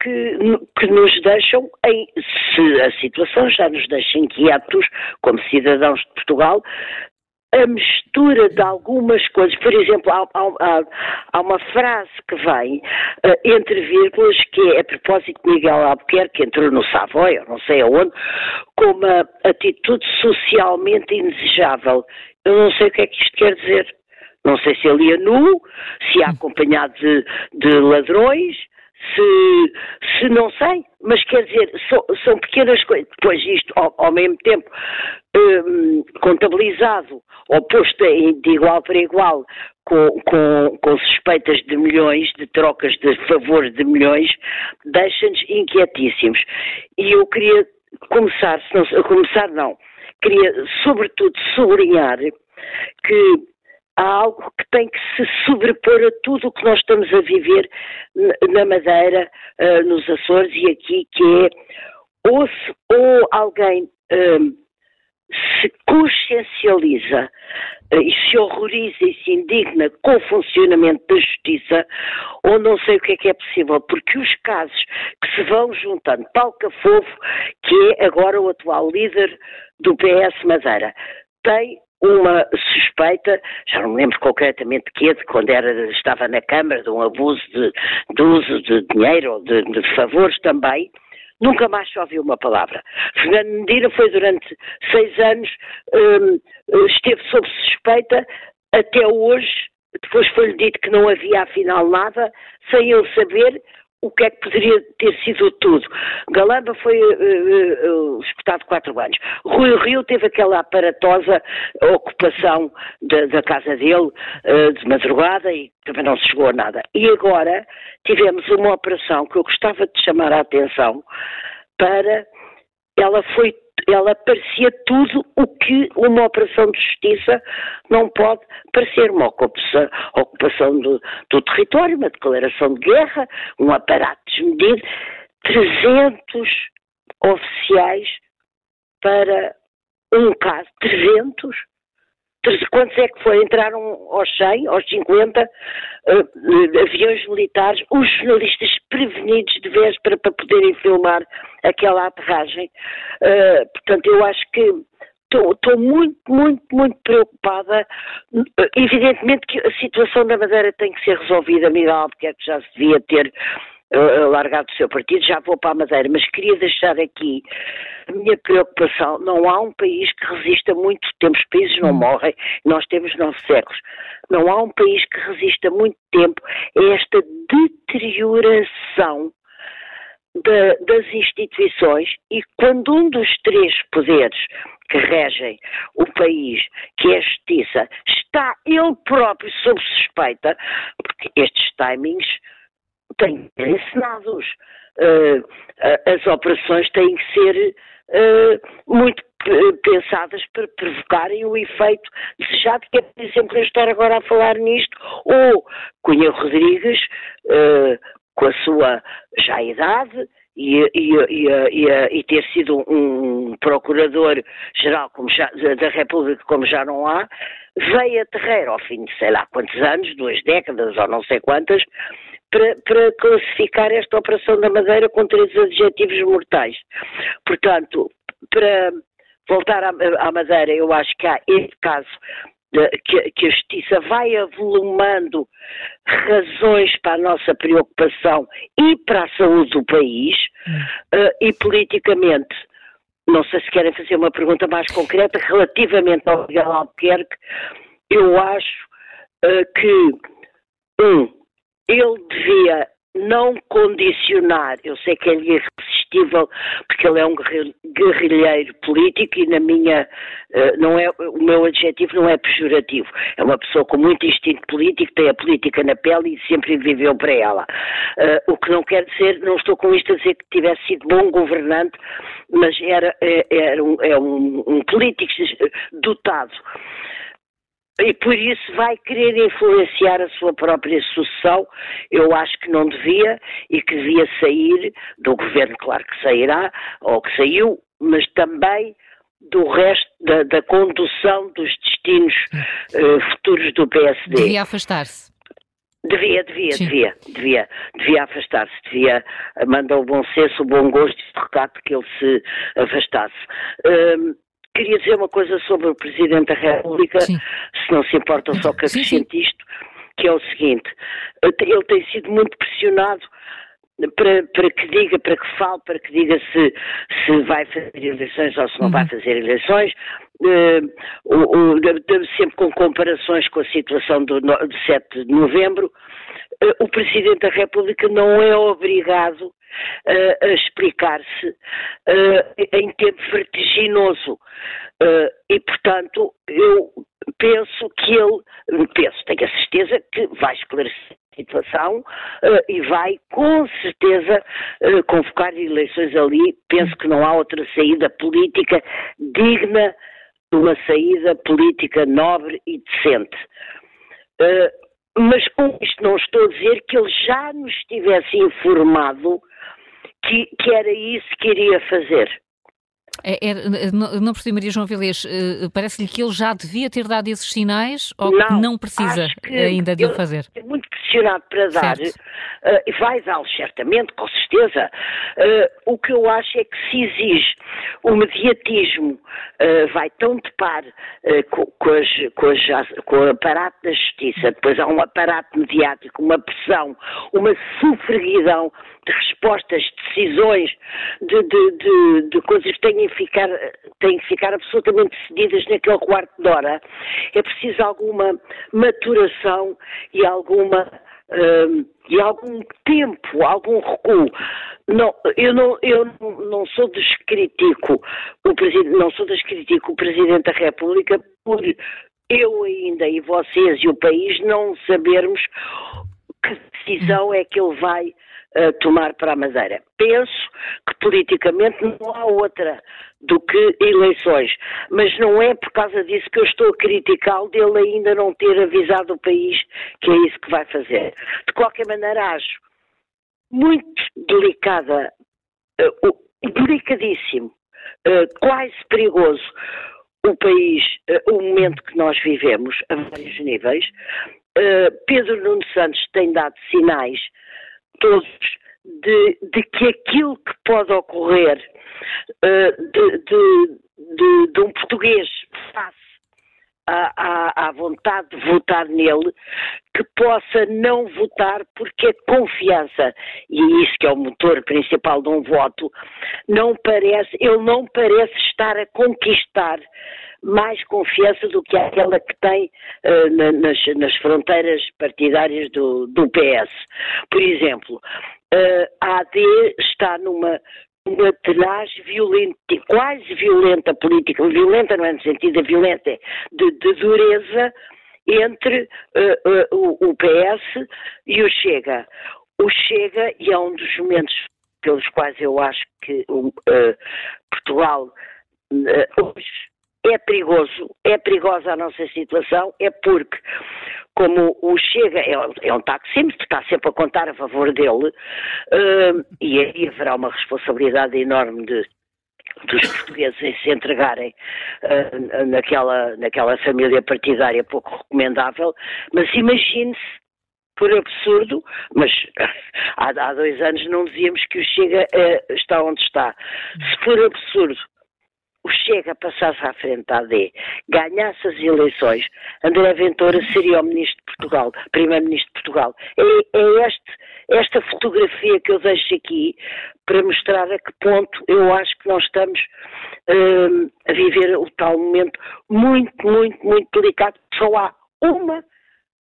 que, que, nos deixam, em, se a situação já nos deixa inquietos, como cidadãos de Portugal, a mistura de algumas coisas. Por exemplo, há, há, há uma frase que vem uh, entre vírgulas que é a propósito de Miguel Albuquerque, que entrou no Savoy, ou não sei aonde, com uma atitude socialmente indesejável. Eu não sei o que é que isto quer dizer. Não sei se ele ia nu, se é acompanhado de, de ladrões, se, se não sei, mas quer dizer, so, são pequenas coisas. Depois isto, ao, ao mesmo tempo, um, contabilizado ou posto de igual para igual com, com, com, suspeitas de milhões, de trocas de favores de milhões, deixa-nos inquietíssimos. E eu queria começar, se não, começar não, queria sobretudo sublinhar que há algo que tem que se sobrepor a tudo o que nós estamos a viver na Madeira, uh, nos Açores e aqui, que é ou, se, ou alguém uh, se consciencializa uh, e se horroriza e se indigna com o funcionamento da justiça, ou não sei o que é que é possível, porque os casos que se vão juntando, Paulo Cafofo, que é agora o atual líder do PS Madeira, tem uma suspeita, já não me lembro concretamente quê, de quando era, estava na Câmara, de um abuso de, de uso de dinheiro ou de, de favores também, nunca mais se ouviu uma palavra. Fernando Medina foi durante seis anos, um, esteve sob suspeita até hoje, depois foi-lhe dito que não havia afinal nada, sem ele saber, o que é que poderia ter sido tudo. Galamba foi uh, uh, quatro anos. Rui Rio teve aquela aparatosa ocupação de, da casa dele uh, de madrugada e também não se chegou a nada. E agora tivemos uma operação que eu gostava de chamar a atenção para. Ela foi ela parecia tudo o que uma operação de justiça não pode parecer. Uma ocupação, ocupação do, do território, uma declaração de guerra, um aparato desmedido. 300 oficiais para um caso. 300? Quantos é que foi? Entraram aos 100, aos 50 uh, uh, aviões militares, os jornalistas prevenidos de véspera para poderem filmar aquela aterragem. Uh, portanto, eu acho que estou muito, muito, muito preocupada. Evidentemente que a situação da Madeira tem que ser resolvida, Miguel, é que já se devia ter largado o seu partido, já vou para a Madeira, mas queria deixar aqui a minha preocupação. Não há um país que resista muito tempo, os países não morrem, nós temos nove séculos. Não há um país que resista muito tempo a esta deterioração das instituições e quando um dos três poderes que regem o país, que é a justiça, está ele próprio sob suspeita, porque estes timings têm que ser ensinados. Uh, as operações têm que ser uh, muito pensadas para provocarem o efeito desejado, que é, por exemplo, eu estar agora a falar nisto, ou Cunha Rodrigues, uh, com a sua já idade, e, e, e, e, ter sido um procurador-geral da República como já não há, veio a terreiro ao fim de sei lá quantos anos, duas décadas ou não sei quantas, para, para, classificar esta operação da Madeira com três adjetivos mortais. Portanto, para voltar à, à Madeira, eu acho que há este caso que, que, a Justiça vai avolumando razões para a nossa preocupação e para a saúde do país, uh, e politicamente, não sei se querem fazer uma pergunta mais concreta, relativamente ao Miguel Albuquerque, eu acho uh, que, um, ele devia não condicionar, eu sei que ele resistir irresistível, porque ele é um guerrilheiro político e na minha, uh, não é, o meu adjetivo não é pejorativo. É uma pessoa com muito instinto político, tem a política na pele e sempre viveu para ela. Uh, o que não quer dizer, não estou com isto a dizer que tivesse sido bom governante, mas era, é, era um, é um, um político dotado e por isso vai querer influenciar a sua própria sucessão. Eu acho que não devia e que devia sair do governo, claro que sairá, ou que saiu, mas também do resto da, da condução dos destinos uh, futuros do PSD. Devia afastar-se. Devia, devia, Sim. devia, devia, devia afastar-se, devia mandar o bom senso, o bom gosto e o recato que ele se afastasse. Uh, Queria dizer uma coisa sobre o Presidente da República, sim. se não se importa só que acrescente isto, que é o seguinte, ele tem sido muito pressionado para, para, que diga, para que fale, para que diga se, se vai fazer eleições ou se não uhum. vai fazer eleições, uh, sempre com comparações com a situação do, do 7 de novembro, uh, o Presidente da República não é obrigado uh, a explicar-se uh, em tempo vertiginoso. Uh, e, portanto, eu penso que ele, penso, tenho a certeza que vai esclarecer a situação e vai, com certeza, convocar eleições ali. Penso que não há outra saída política digna de uma saída política nobre e decente. Mas com isto não estou a dizer que ele já nos tivesse informado que, que era isso que iria fazer. É, é, não, não percebi, Maria João Vilês, uh, parece-lhe que ele já devia ter dado esses sinais ou não, não precisa ainda de o fazer? É muito pressionado para dar, uh, e vai dá-lo certamente, com certeza. Uh, o que eu acho é que se exige o mediatismo, vai tão de par com, com, as, com, as, com o aparato da justiça, depois há um aparato mediático, uma pressão, uma sufraguidão de respostas, de decisões, de, de, de, de coisas que têm ficar, têm que ficar absolutamente decididas naquele quarto de hora, é preciso alguma maturação e alguma. Uh, e algum tempo, algum recuo. Não, eu não, eu não sou dos critico o presidente, não sou das critico o Presidente da República por eu ainda e vocês e o país não sabermos que decisão é que ele vai tomar para a Madeira. Penso que politicamente não há outra do que eleições, mas não é por causa disso que eu estou a criticá-lo dele ainda não ter avisado o país que é isso que vai fazer. De qualquer maneira, acho muito delicada, uh, delicadíssimo, uh, quase perigoso o país, uh, o momento que nós vivemos a vários níveis. Pedro Nuno Santos tem dado sinais todos de, de que aquilo que pode ocorrer uh, de, de, de, um português face à, à, vontade de votar nele, que possa não votar porque a confiança, e isso que é o motor principal de um voto, não parece, ele não parece estar a conquistar mais confiança do que aquela que tem uh, na, nas, nas, fronteiras partidárias do, do PS. Por exemplo, uh, a AD está numa, tenaz violenta, quase violenta política, violenta não é no sentido de violenta, de, de dureza entre uh, uh, o, o, PS e o Chega. O Chega, e é um dos momentos pelos quais eu acho que uh, Portugal hoje é perigoso, é perigosa a nossa situação, é porque, como o Chega é, é um taxímetro, está sempre a contar a favor dele, uh, e aí haverá uma responsabilidade enorme de, dos portugueses em se entregarem uh, naquela, naquela família partidária pouco recomendável, mas imagine-se por absurdo, mas há, há, dois anos não dizíamos que o Chega uh, está onde está. Se por absurdo o Chega passasse à frente da AD, ganhasse as eleições, André Ventura seria o Ministro de Portugal, Primeiro-Ministro de Portugal. É, é este, esta fotografia que eu deixo aqui para mostrar a que ponto eu acho que nós estamos uh, a viver o tal momento muito, muito, muito delicado. Só há uma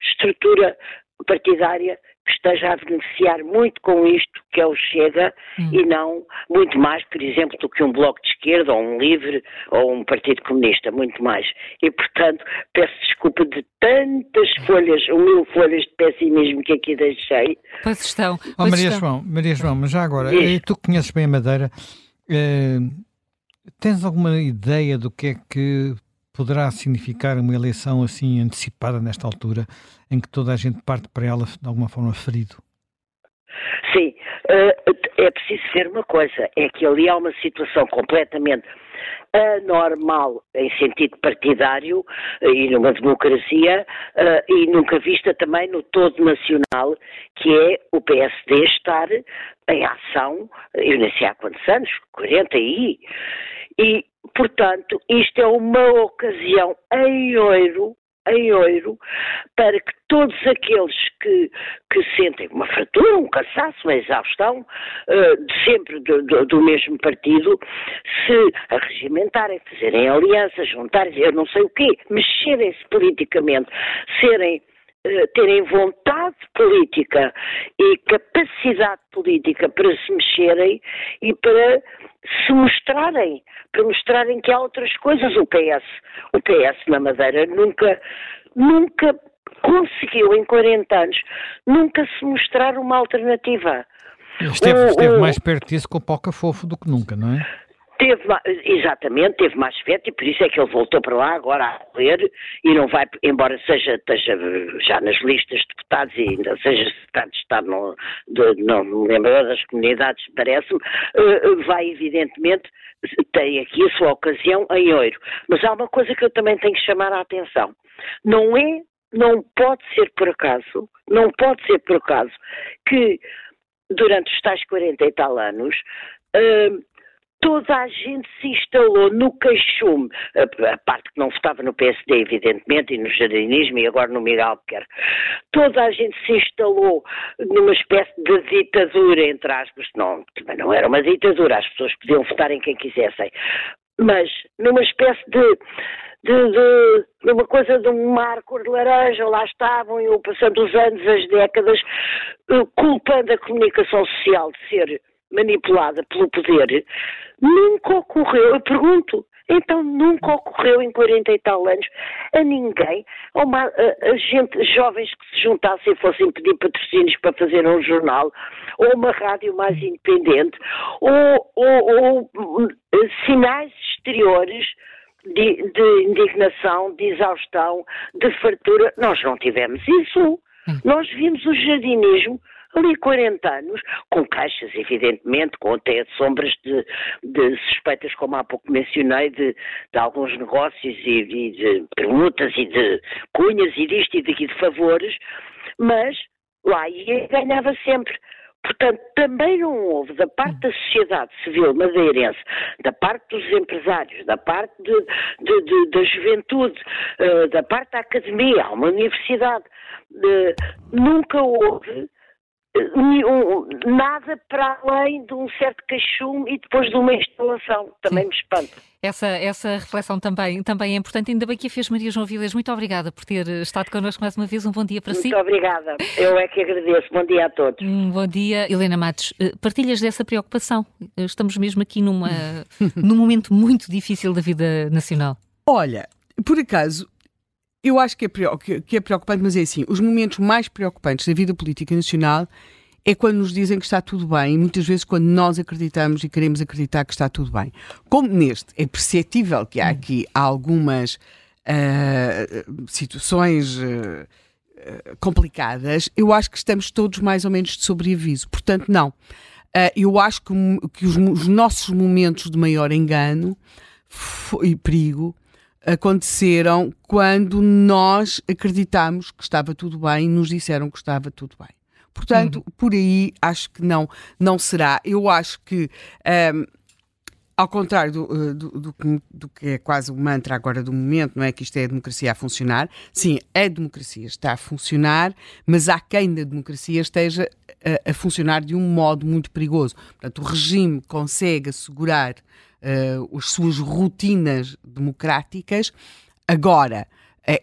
estrutura partidária que esteja a beneficiar muito com isto, que é o Chega, hum. e não muito mais, por exemplo, do que um Bloco de Esquerda, ou um Livre, ou um Partido Comunista, muito mais. E, portanto, peço desculpa de tantas folhas, ou mil folhas de pessimismo que aqui deixei. Pois estão. Pois oh, Maria estão. João, Maria João, mas já agora, Diz. Eh, tu conheces bem a Madeira, eh, tens alguma ideia do que é que poderá significar uma eleição assim antecipada nesta altura, em que toda a gente parte para ela de alguma forma ferido? Sim, eh, é preciso ver uma coisa, é que ali há uma situação completamente anormal em sentido partidário e numa democracia eh, e nunca vista também no todo nacional, que é o PSD estar em ação, eu nem sei há quantos anos, 40 e... E, portanto, isto é uma ocasião em ouro em ouro para que todos aqueles que, que sentem uma fratura, um cansaço, uma exaustão, uh, sempre do, do, do, mesmo partido, se arregimentarem, fazerem alianças, juntarem, eu não sei o quê, mexerem-se politicamente, serem terem vontade política e capacidade política para se mexerem e para se mostrarem, para mostrarem que há outras coisas. O PS, o PS na Madeira nunca, nunca conseguiu em 40 anos, nunca se mostrar uma alternativa. Esteve, esteve o, mais perto disso com o Poca Fofo do que nunca, não é? Teve, exatamente, teve mais afeto e por isso é que ele voltou para lá agora a ler e não vai, embora seja esteja já nas listas de deputados e ainda seja secretário de Estado, não, de, não me lembro das comunidades, parece-me, uh, vai evidentemente, tem aqui a sua ocasião em ouro. Mas há uma coisa que eu também tenho que chamar a atenção. Não é, não pode ser por acaso, não pode ser por acaso que durante os tais 40 e tal anos, uh, toda a gente se instalou no queixume, a, parte que não votava no PSD, evidentemente, e no jardinismo e agora no Miguel Albuquerque, toda a gente se instalou numa espécie de ditadura, entre aspas, não, também não era uma ditadura, as pessoas podiam votar em quem quisessem, mas numa espécie de de, de, de, uma coisa de um mar de laranja, lá estavam, e passando os anos, as décadas, eh, culpando a comunicação social de ser manipulada pelo poder, nunca ocorreu, eu pergunto, então nunca ocorreu em 40 e tal anos a ninguém, a, uma, a, a gente, jovens que se juntassem e fossem pedir patrocínios para fazer um jornal, ou uma rádio mais independente, ou, ou, ou sinais exteriores de, de indignação, de exaustão, de fartura. Nós não tivemos isso. Hum. Nós vimos o jardinismo ali 40 anos, com caixas, evidentemente, com até sombras de, de suspeitas, como há pouco mencionei, de, de alguns negócios e de, permutas e de cunhas e disto e de, de favores, mas lá ia ganhava sempre. Portanto, também não houve da parte da sociedade civil madeirense, da parte dos empresários, da parte de, de, de, da juventude, uh, da parte da academia, uma universidade, uh, nunca houve nada para além de um certo cachume e depois de uma instalação. Também Sim. me espanta. Essa, essa reflexão também, também é importante. Ainda bem que a fez Maria João Vilas. Muito obrigada por ter estado connosco mais uma vez. Um bom dia para Muito si. Muito obrigada. Eu é que agradeço. Bom dia a todos. Um bom dia. Helena Matos, eh, partilhas dessa preocupação? Estamos mesmo aqui numa, num momento muito difícil da vida nacional. Olha, por acaso, eu acho que é, que é preocupante, mas é assim: os momentos mais preocupantes da vida política nacional é quando nos dizem que está tudo bem e muitas vezes quando nós acreditamos e queremos acreditar que está tudo bem. Como neste, é perceptível que há aqui algumas uh, situações. Uh, complicadas, eu acho que estamos todos mais ou menos de sobreaviso. Portanto, não. Eu acho que, que os, os, nossos momentos de maior engano e perigo aconteceram quando nós acreditamos que estava tudo bem e nos disseram que estava tudo bem. Portanto, uhum. por aí acho que não, não será. Eu acho que. Um, ao contrário do, eh, do, do, do, que é quase o mantra agora do momento, não é que isto é a democracia a funcionar. Sim, a democracia está a funcionar, mas há quem da democracia esteja a, a funcionar de um modo muito perigoso. Portanto, o regime consegue assegurar uh, as suas rotinas democráticas. Agora,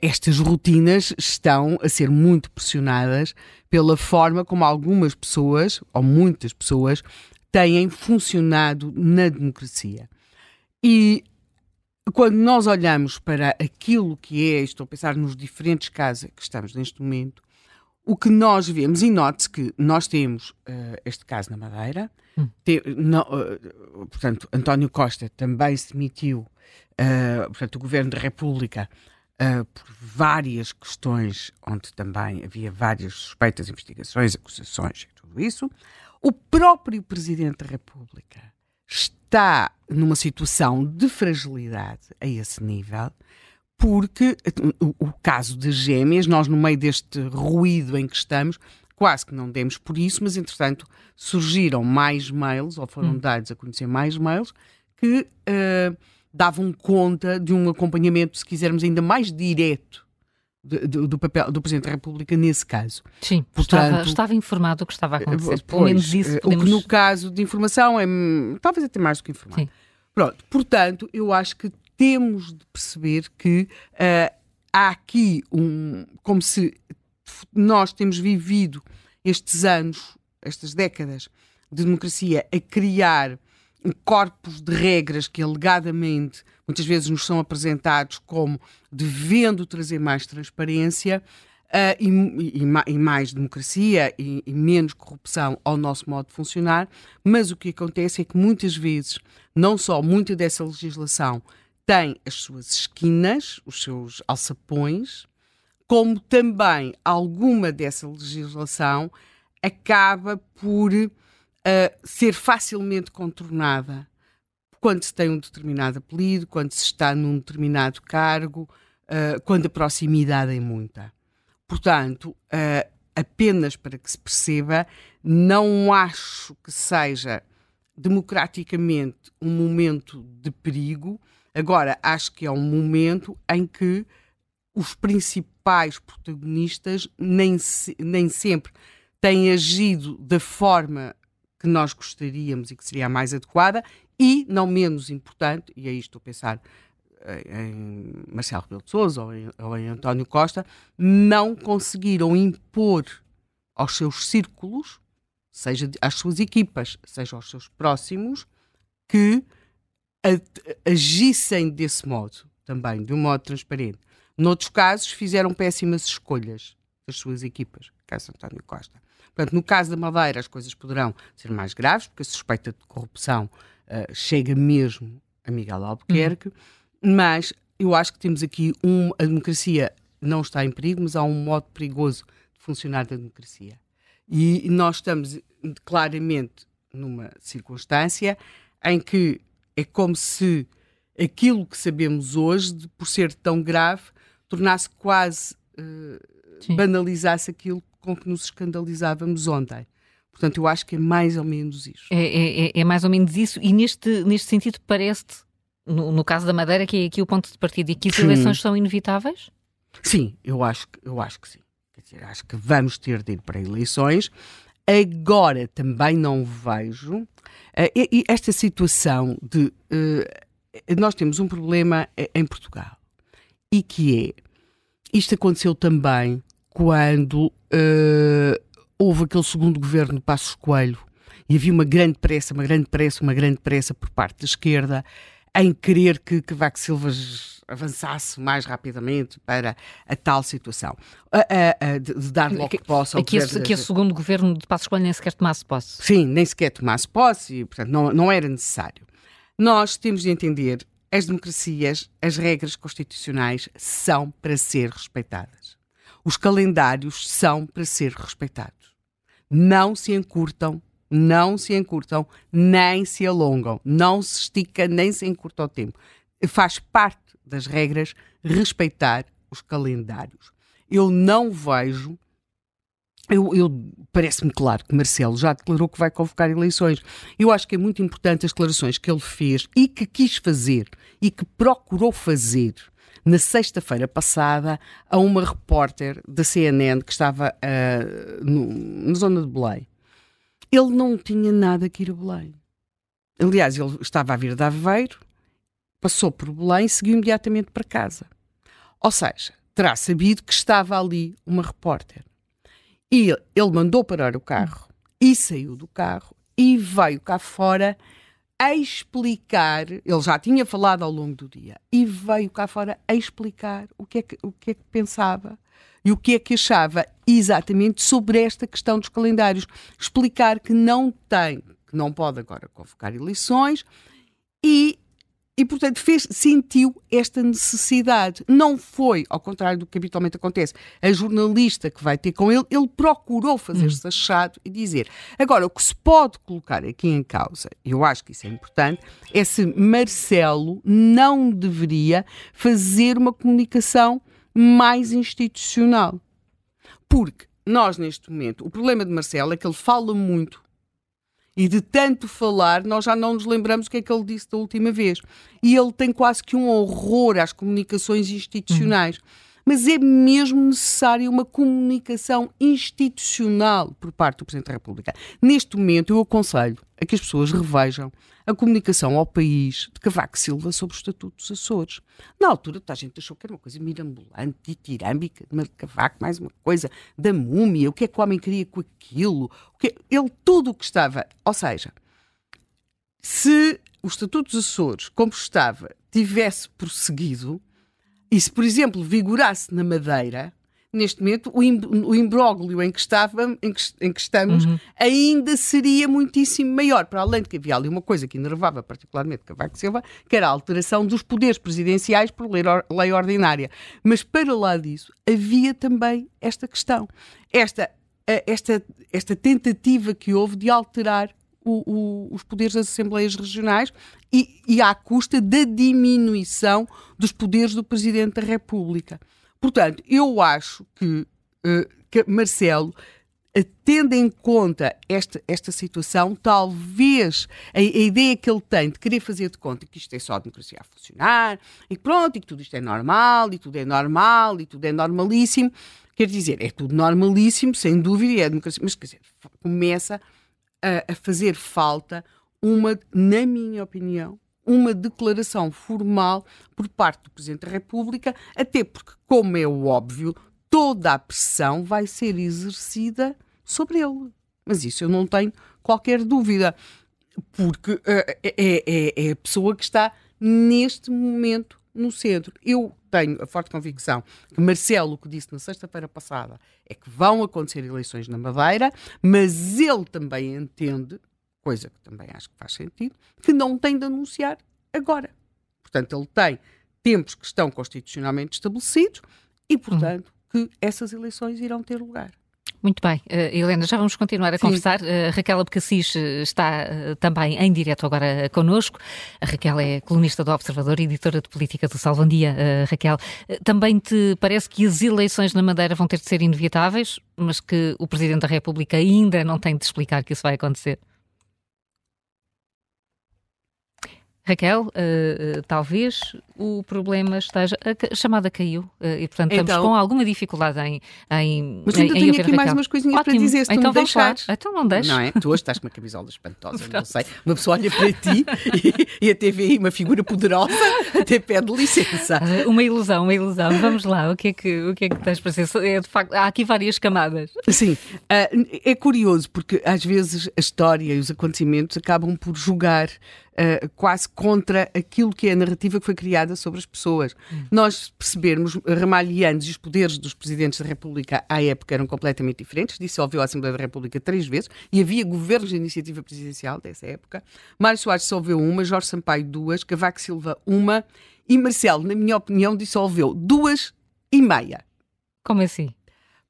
estas rotinas estão a ser muito pressionadas pela forma como algumas pessoas, ou muitas pessoas, têm funcionado na democracia. E quando nós olhamos para aquilo que é, estou a pensar nos diferentes casos que estamos neste momento, o que nós vemos, e note-se que nós temos uh, este caso na Madeira, hum. te, no, uh, portanto, António Costa também se demitiu, uh, portanto, o Governo da República, por várias questões, onde também havia várias suspeitas, investigações, acusações e tudo isso. O próprio Presidente da República está numa situação de fragilidade a esse nível, porque o, o caso de gêmeas, nós no meio deste ruído em que estamos, quase que não demos por isso, mas entretanto surgiram mais mails, ou foram hum. dados a conhecer mais mails, que uh, davam conta de um acompanhamento, se quisermos, ainda mais direto do, do, papel do Presidente da República nesse caso. Sim, Portanto, estava, estava informado do que estava a acontecer. Pelo pois, menos isso podemos... O que no caso de informação é talvez até mais do que informado. Sim. Pronto, portanto, eu acho que temos de perceber que uh, há aqui um. como se nós temos vivido estes anos, estas décadas de democracia a criar corpos de regras que alegadamente muitas vezes nos são apresentados como devendo trazer mais transparência uh, e, e, e, mais democracia e, e, menos corrupção ao nosso modo de funcionar, mas o que acontece é que muitas vezes, não só muita dessa legislação tem as suas esquinas, os seus alçapões, como também alguma dessa legislação acaba por uh, ser facilmente contornada quando se tem um determinado apelido, quando se está num determinado cargo, uh, quando a proximidade é muita. Portanto, uh, apenas para que se perceba, não acho que seja democraticamente um momento de perigo. Agora, acho que é um momento em que os principais protagonistas nem, se, nem sempre têm agido da forma que nós gostaríamos e que seria a mais adequada e, não menos importante, e aí estou a pensar eh, em Marcelo Rebelo de Sousa ou em, ou em António Costa, não conseguiram impor aos seus círculos, seja às suas equipas, seja aos seus próximos, que agissem desse modo também, de um modo transparente. Noutros casos, fizeram péssimas escolhas das suas equipas, caso António Costa. Portanto, no caso da Madeira, as coisas poderão ser mais graves, porque a suspeita de corrupção uh, chega mesmo a Miguel Albuquerque, uhum. mas eu acho que temos aqui um. A democracia não está em perigo, mas há um modo perigoso de funcionar da democracia. E nós estamos claramente numa circunstância em que é como se aquilo que sabemos hoje, de, por ser tão grave, tornasse quase. Uh, banalizasse aquilo com que nos escandalizávamos ontem. Portanto, eu acho que é mais ou menos isso. É, é, é, é mais ou menos isso, e neste, neste sentido parece-te, no, no, caso da Madeira, que é aqui o ponto de partida e que as sim. eleições são inevitáveis? Sim, eu acho, eu acho que sim. Quer dizer, acho que vamos ter de ir para eleições. Agora também não vejo uh, e, esta situação de. Uh, nós temos um problema em Portugal e que é. Isto aconteceu também quando uh, houve aquele segundo governo de Passos Coelho e havia uma grande pressa, uma grande pressa, uma grande pressa por parte da esquerda em querer que, que Vax Silva avançasse mais rapidamente para a tal situação. de, de, dar logo posse ao que, governo. Que o segundo governo de Passos Coelho nem sequer tomasse posse. Sim, nem sequer tomasse posse e, portanto, não, não era necessário. Nós temos de entender as democracias, as regras constitucionais são para ser respeitadas. Os calendários são para ser respeitados. Não se encurtam, não se encurtam, nem se alongam. Não se estica, nem se encurta o tempo. Faz parte das regras respeitar os calendários. Eu não vejo eu, eu parece-me claro que Marcelo já declarou que vai convocar eleições. Eu acho que é muito importante as declarações que ele fez e que quis fazer e que procurou fazer na sexta-feira passada a uma repórter da CNN que estava uh, no, na zona de Belém. Ele não tinha nada que ir a Belém. Aliás, ele estava a vir de Aveiro, passou por Belém e seguiu imediatamente para casa. Ou seja, terá sabido que estava ali uma repórter. E ele mandou parar o carro e saiu do carro e veio cá fora a explicar, ele já tinha falado ao longo do dia, e veio cá fora a explicar o que é que, o que, é que pensava e o que é que achava exatamente sobre esta questão dos calendários. Explicar que não tem, que não pode agora convocar eleições e e, portanto, fez, sentiu esta necessidade. Não foi, ao contrário do que habitualmente acontece, a jornalista que vai ter com ele, ele procurou fazer-se achado e dizer. Agora, o que se pode colocar aqui em causa, eu acho que isso é importante, é se Marcelo não deveria fazer uma comunicação mais institucional. Porque nós, neste momento, o problema de Marcelo é que ele fala muito e de tanto falar, nós já não nos lembramos o que é que ele disse da última vez. E ele tem quase que um horror às comunicações institucionais. Uhum. Mas é mesmo necessária uma comunicação institucional por parte do Presidente da República. Neste momento, eu aconselho a que as pessoas revejam a comunicação ao país de Cavaco Silva sobre o Estatuto dos Açores. Na altura, toda a gente achou que era uma coisa mirambulante, ditirâmbica, de Cavaco, mais uma coisa, da múmia, o que é que o homem queria com aquilo, que, ele, tudo o que estava. Ou seja, se o Estatuto dos Açores, como estava, tivesse prosseguido, e se, por exemplo, vigorasse na Madeira, neste momento, o, imbróglio em que, estava, em que, em que estamos uhum. ainda seria muitíssimo maior, para além de que havia ali uma coisa que enervava particularmente Cavaco Silva, que era a alteração dos poderes presidenciais por lei, lei ordinária. Mas para lá disso, havia também esta questão, esta, esta, esta tentativa que houve de alterar o, o, os poderes das Assembleias Regionais e, e à custa da diminuição dos poderes do Presidente da República. Portanto, eu acho que, uh, que Marcelo tendo em conta esta, esta situação, talvez a, a, ideia que ele tem de querer fazer de conta que isto é só a democracia a funcionar, e pronto, e que tudo isto é normal, e tudo é normal, e tudo é normalíssimo, quer dizer, é tudo normalíssimo, sem dúvida, e é a democracia, mas quer dizer, começa a, a fazer falta uma, na minha opinião, uma declaração formal por parte do Presidente da República, até porque, como é óbvio, toda a pressão vai ser exercida sobre ele. Mas isso eu não tenho qualquer dúvida, porque uh, é, é, é a pessoa que está neste momento no centro. Eu tenho a forte convicção que Marcelo, o que disse na sexta-feira passada, é que vão acontecer eleições na Madeira, mas ele também entende coisa que também acho que faz sentido, que não tem de anunciar agora. Portanto, ele tem tempos que estão constitucionalmente estabelecidos e, portanto, uhum. que essas eleições irão ter lugar. Muito bem, uh, Helena, já vamos continuar a Sim. conversar. Uh, Raquel Abcacis eh, está uh, também em direto agora connosco. A Raquel é colunista do Observador e editora de política do Salvão Dia. Raquel, também te parece que as eleições na Madeira vão ter de ser inevitáveis, mas que o Presidente da República ainda não tem de explicar que isso vai acontecer? Raquel, uh, uh, talvez o problema esteja. A, chamada caiu uh, e, portanto, então, estamos com alguma dificuldade em. em mas ainda tenho aqui Raquel. mais umas coisinhas Ótimo. para dizer, se então tu me deixares. Então não deixes. Não é? Tu hoje estás com uma camisola espantosa, não sei. Uma pessoa olha para ti e, e até vê aí uma figura poderosa, até pede licença. Uma ilusão, uma ilusão. Vamos lá, o que é que, o que, é que tens para dizer? É, de facto, há aqui várias camadas. Sim, é curioso porque às vezes a história e os acontecimentos acabam por julgar uh, quase contra aquilo que é a narrativa que foi criada sobre as pessoas. Nós percebermos, Ramalhianos e os poderes dos presidentes da República à época eram completamente diferentes, dissolveu a Assembleia da República três vezes e havia governos de iniciativa presidencial dessa época. Mário Soares dissolveu uma, Jorge Sampaio duas, Cavaco Silva uma e Marcelo, na minha opinião, dissolveu duas e meia. Como assim?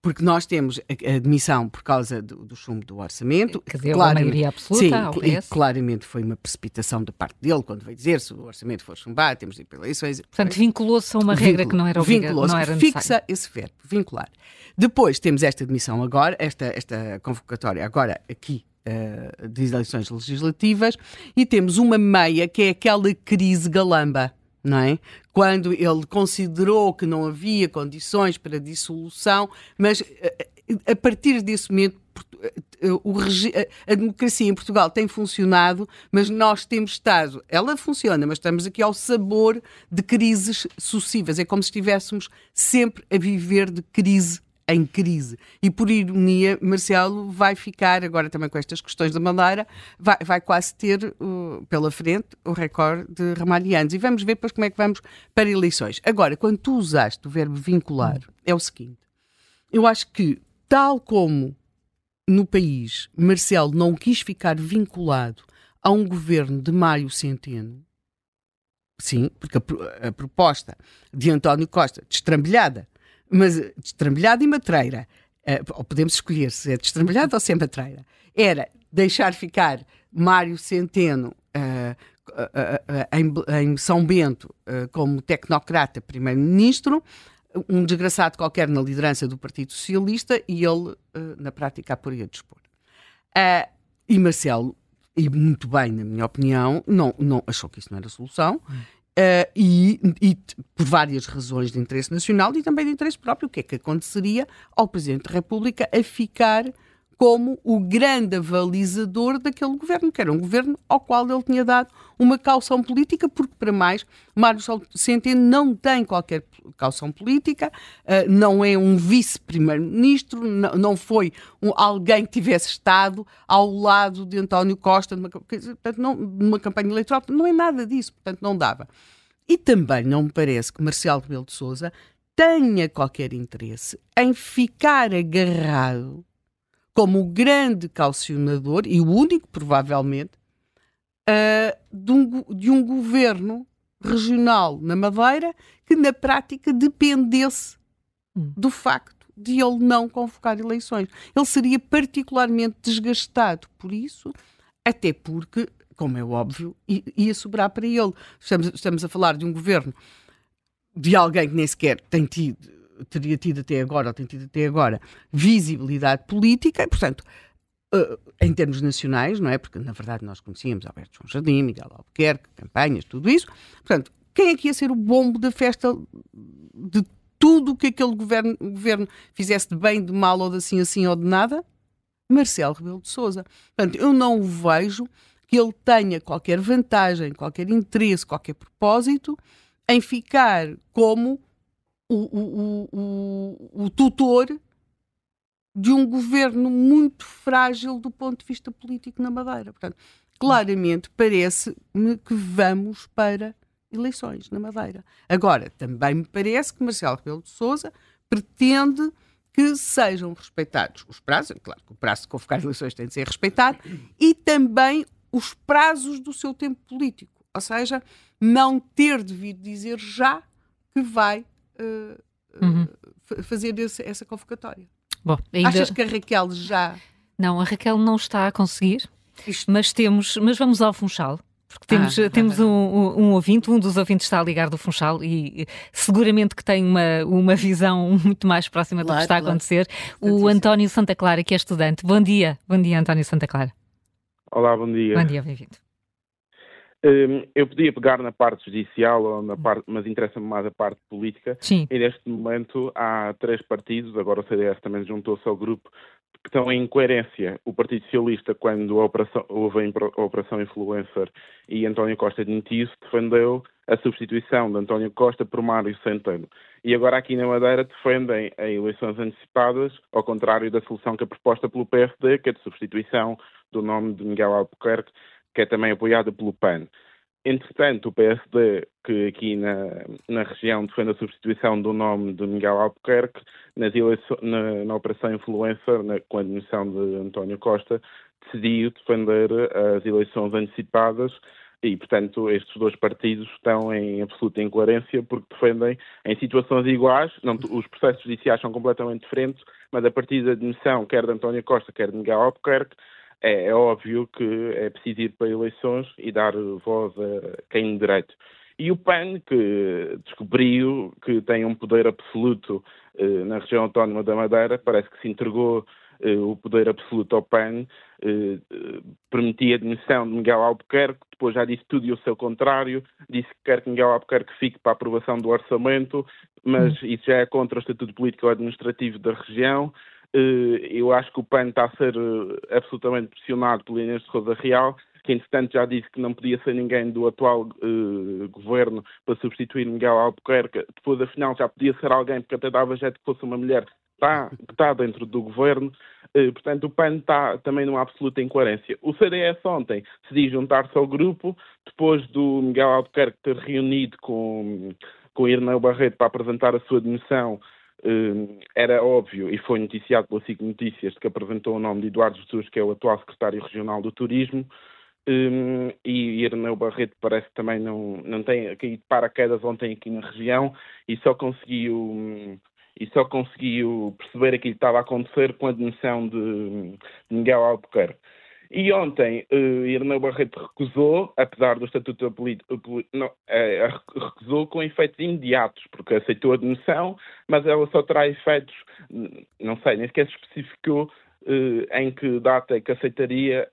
Porque nós temos a admissão por causa do, do chumbo do orçamento. Que deu a maioria absoluta sim, PS. claramente foi uma precipitação da parte dele, quando veio dizer se o orçamento for chumbado, temos de ir para eleições. Portanto, vinculou-se a uma regra que não era. Vinculou-se, não fixa esse verbo, vincular. Depois temos esta admissão agora, esta, esta convocatória agora aqui uh, de eleições legislativas, e temos uma meia que é aquela crise galamba não é? Quando ele considerou que não havia condições para dissolução, mas eh, eh, a partir desse momento o, a democracia em Portugal tem funcionado, mas nós temos estado, ela funciona, mas estamos aqui ao sabor de crises sucessivas. É como se estivéssemos sempre a viver de crise em crise. E por ironia, Marcelo vai ficar, agora também com estas questões da Madeira, vai, vai quase ter uh, pela frente o recorde de ramalhianos. E vamos ver depois como é que vamos para eleições. Agora, quando tu usaste o verbo vincular, é o seguinte: eu acho que, tal como no país Marcelo não quis ficar vinculado a um governo de Mário Centeno, sim, porque a, a proposta de António Costa, destrambelhada, mas destrambelhada e matreira, uh, ou podemos escolher se é destrambelhada ou se é matreira, era deixar ficar Mário Centeno uh, uh, em, em, São Bento como tecnocrata primeiro-ministro, um desgraçado qualquer na liderança do Partido Socialista e ele, na prática, a poria dispor. e Marcelo e muito bem, na minha opinião, não, não achou que isso não era solução Uh, e, e, por várias razões de interesse nacional e também de interesse próprio, o que é que aconteceria ao Presidente da República a ficar como o grande avalizador daquele governo, que era um governo ao qual ele tinha dado uma caução política, porque, para mais, Mário Centeno não tem qualquer caução política, uh, não é um vice-primeiro-ministro, não, foi alguém que tivesse estado ao lado de António Costa numa, numa campanha eleitoral, não é nada disso, portanto, não dava. E também não me parece que Marcelo Rebelo de Sousa tenha qualquer interesse em ficar agarrado como o grande calcionador, e o único, provavelmente, uh, de, um, de um governo regional na Madeira que, na prática, dependesse hum. do facto de ele não convocar eleições. Ele seria particularmente desgastado por isso, até porque, como é óbvio, ia sobrar para ele. Estamos, estamos a falar de um governo de alguém que nem sequer tem tido teria tido até agora, ou tem tido até agora, visibilidade política, e, portanto, uh, em termos nacionais, não é? Porque, na verdade, nós conhecíamos Alberto João Jardim, Miguel Albuquerque, campanhas, tudo isso. Portanto, quem é que ia ser o bombo da festa de tudo o que aquele governo, governo fizesse de bem, de mal, ou de assim, assim, ou de nada? Marcelo Rebelo de Sousa. Portanto, eu não vejo que ele tenha qualquer vantagem, qualquer interesse, qualquer propósito em ficar como o, o, o, tutor de um governo muito frágil do ponto de vista político na Madeira. Portanto, claramente parece-me que vamos para eleições na Madeira. Agora, também me parece que Marcelo Rebelo de Sousa pretende que sejam respeitados os prazos, claro que o prazo de convocar eleições tem de ser respeitado, e também os prazos do seu tempo político. Ou seja, não ter devido dizer já que vai uhum. fazer esse, essa convocatória. Bom, ainda... Achas que a Raquel já. Não, a Raquel não está a conseguir, Isto... mas temos. Mas vamos ao Funchal. Porque temos, ah, temos um, um, um, ouvinte, um dos ouvintes está a ligar do Funchal e seguramente que tem uma, uma visão muito mais próxima claro, do que está a acontecer. O António Santa Clara, que é estudante. Bom dia, bom dia, António Santa Clara. Olá, bom dia. Bom dia, bem-vindo. Hum, eu podia pegar na parte judicial, ou na parte, mas interessa-me mais a parte política. Sim. E neste momento há três partidos, agora o CDS também juntou-se ao grupo, que estão em incoerência. O Partido Socialista, quando a operação, houve a Operação Influencer e António Costa demitiu-se, defendeu a substituição de António Costa por Mário Centeno. E agora aqui na Madeira defendem a eleições antecipadas, ao contrário da solução que é proposta pelo PSD, que é de substituição do nome de Miguel Albuquerque que é também apoiada pelo PAN. Entretanto, o PSD, que aqui na, na região defende a substituição do nome de Miguel Albuquerque, nas na, na Operação Influencer, na, com a admissão de António Costa, decidiu defender as eleições antecipadas e, portanto, estes dois partidos estão em absoluta incoerência porque defendem em situações iguais, não, os processos judiciais são completamente diferentes, mas a partir da admissão quer de António Costa, quer de Miguel Albuquerque, é, é, óbvio que é preciso ir para eleições e dar voz a quem de direito. E o PAN, que descobriu que tem um poder absoluto eh, na região autónoma da Madeira, parece que se entregou eh, o poder absoluto ao PAN, eh, permitia a demissão de Miguel Albuquerque, depois já disse tudo e o seu contrário, disse que quer que Miguel Albuquerque fique para a aprovação do orçamento, mas hum. isso já é contra o Estatuto Político Administrativo da região, eu acho que o PAN está a ser absolutamente pressionado pelo Inês de Sousa Real, que entretanto já disse que não podia ser ninguém do atual uh, governo para substituir Miguel Albuquerque, depois afinal já podia ser alguém, porque até dava jeito que fosse uma mulher está, que está dentro do governo, uh, portanto o PAN está também numa absoluta incoerência. O CDS ontem decidiu juntar-se ao grupo, depois do Miguel Albuquerque ter reunido com, com Irneu Barreto para apresentar a sua demissão, era óbvio, e foi noticiado pela SIC Notícias, que apresentou o nome de Eduardo Jesus, que é o atual secretário regional do Turismo, um, e Ireneu Barreto parece que também não, não tem caído de paraquedas ontem aqui na região e só conseguiu e só conseguiu perceber aquilo que estava a acontecer com a demissão de, de Miguel Albuquerque. E ontem uh, Ireneu Barreto recusou, apesar do Estatuto Político, não, é, recusou com efeitos imediatos, porque aceitou a demissão, mas ela só terá efeitos, não sei, nem sequer se especificou eh, em que data é que aceitaria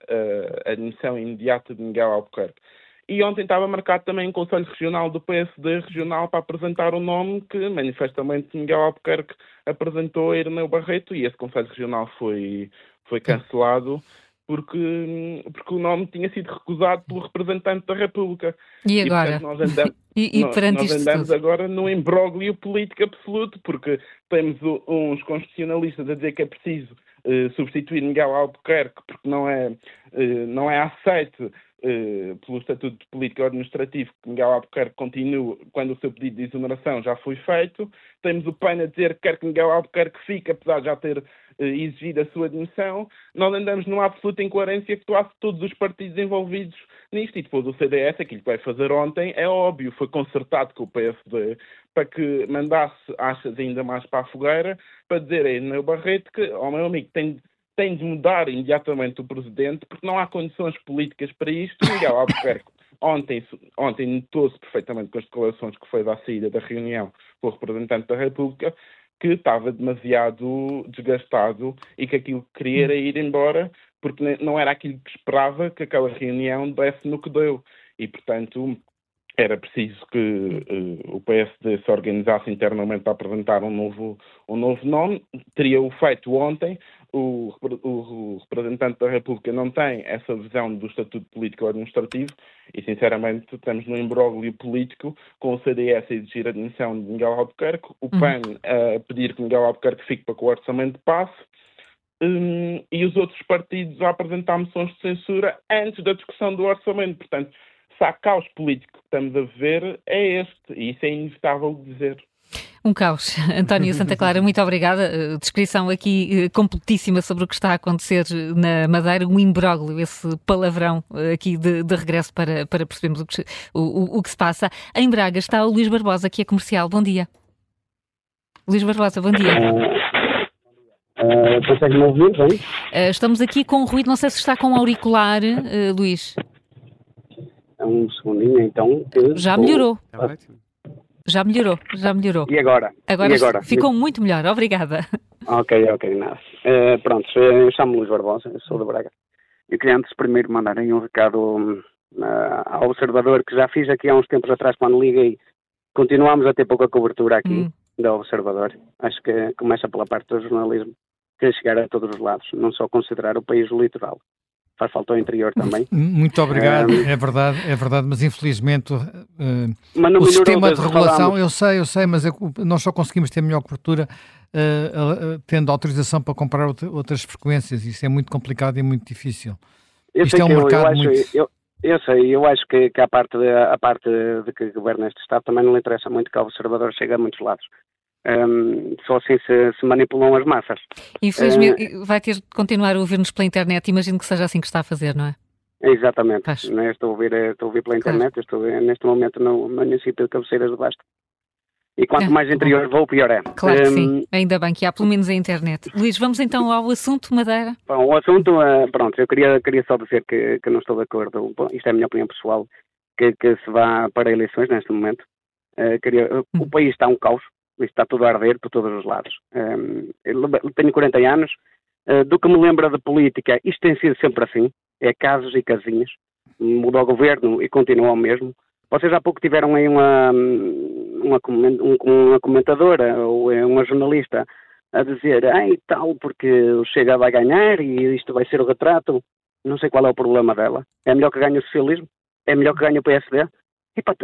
a admissão imediata de Miguel Albuquerque. E ontem estava marcado também um Conselho Regional do PSD regional para apresentar o nome que manifestamente Miguel Albuquerque apresentou a Ireneu Barreto e esse Conselho Regional foi, foi cancelado porque, porque o nome tinha sido recusado pelo representante da República. E agora? E, portanto, nós andamos, e, e nós, nós andamos agora num imbróglio político absoluto, porque temos uns constitucionalistas a dizer que é preciso uh, substituir Miguel Albuquerque porque não é, uh, não é aceito uh, pelo Estatuto Político Administrativo que Miguel Albuquerque continue quando o seu pedido de exoneração já foi feito. Temos o PAN a dizer que quer que Miguel Albuquerque fique, apesar de já ter exigido a sua admissão. Nós andamos numa absoluta incoerência que quase todos os partidos envolvidos nisto. E depois o CDS, aquilo que vai fazer ontem, é óbvio, foi concertado com o PSD para que mandasse achas ainda mais para a fogueira, para dizer a Enel Barreto que, ao oh, meu amigo, tem, tem de mudar imediatamente o presidente, porque não há condições políticas para isto. Miguel Albuquerque ontem, ontem notou-se perfeitamente com as declarações que foi da saída da reunião com o representante da República, que estava demasiado desgastado e que aquilo que queria era ir embora, porque não era aquilo que esperava que aquela reunião desse no que deu. E, portanto, era preciso que uh, o PSD se organizasse internamente para apresentar um novo, um novo nome. Teria-o feito ontem. O, o, representante da República não tem essa visão do Estatuto Político Administrativo e, sinceramente, estamos num imbróglio político com o CDS a exigir a demissão de Miguel Albuquerque, o uhum. PAN a pedir que Miguel Albuquerque fique para que o orçamento passe um, e os outros partidos a apresentar moções de censura antes da discussão do orçamento. Portanto, se há caos político que estamos a ver, é este, e isso é inevitável dizer. Um caos. António Santa Clara, muito obrigada. Uh, descrição aqui uh, completíssima sobre o que está a acontecer na Madeira, um imbróglio, esse palavrão aqui de, de, regresso para, para percebermos o que, o, o que se passa. Em Braga está o Luís Barbosa, que é comercial. Bom dia. Luís Barbosa, bom dia. Uh, Consegue-me ouvir bem? Uh, estamos aqui com ruído, não sei se está com auricular, uh, Luís um segundinho, então. Já melhorou. Tá já melhorou, já melhorou. E agora? Agora, e agora? ficou muito melhor, obrigada. Ok, ok, nada. Uh, pronto, eu chamo-me Luís Barbosa, sou de Braga. Eu queria antes primeiro mandar aí um recado uh, ao observador que já fiz aqui há uns tempos atrás quando liguei. Continuamos a ter pouca cobertura aqui hum. do observador. Acho que começa pela parte do jornalismo, que é chegar a todos os lados, não só considerar o país o litoral faz falta ao interior também. Muito obrigado, é verdade, é verdade, mas infelizmente uh, mas o sistema de regulação, falámos. eu sei, eu sei, mas é, nós só conseguimos ter melhor cobertura uh, uh, tendo autorização para comprar outras frequências, isso é muito complicado e muito difícil. Eu Isto é um mercado eu muito... Acho, eu, eu sei, eu acho que, que a, parte de, a parte de que governa este Estado também não lhe interessa muito que o observador chegue a muitos lados. Um, só assim se, se, manipulam as massas. Infelizmente, uh, vai ter de continuar a ouvir-nos pela internet, imagino que seja assim que está a fazer, não é? Exatamente. Né, estou, a ouvir, eh, estou a ouvir pela internet, claro. estou neste momento no, município de Cabeceiras de Basto. E quanto é, mais interior bom. vou, pior é. Claro que um, sim, ainda bem que há pelo menos a internet. Luís, vamos então ao assunto Madeira? Bom, o assunto, uh, pronto, eu queria, queria só dizer que, que não estou de acordo, bom, isto é a minha opinião pessoal, que, que se vá para eleições neste momento. Uh, queria, uh, o hum. país está um caos, está tudo a arder por todos os lados. Um, tenho 40 anos, uh, do que me lembra de política, isto tem sido sempre assim, é casos e casinhas, mudou o governo e continua o mesmo. Vocês há pouco tiveram aí uma, uma, uma comentadora ou uma jornalista a dizer, ai tal, porque o Chega vai ganhar e isto vai ser o retrato. Não sei qual é o problema dela. É melhor que ganhe o socialismo? É melhor que ganhe o PSD? E, pá,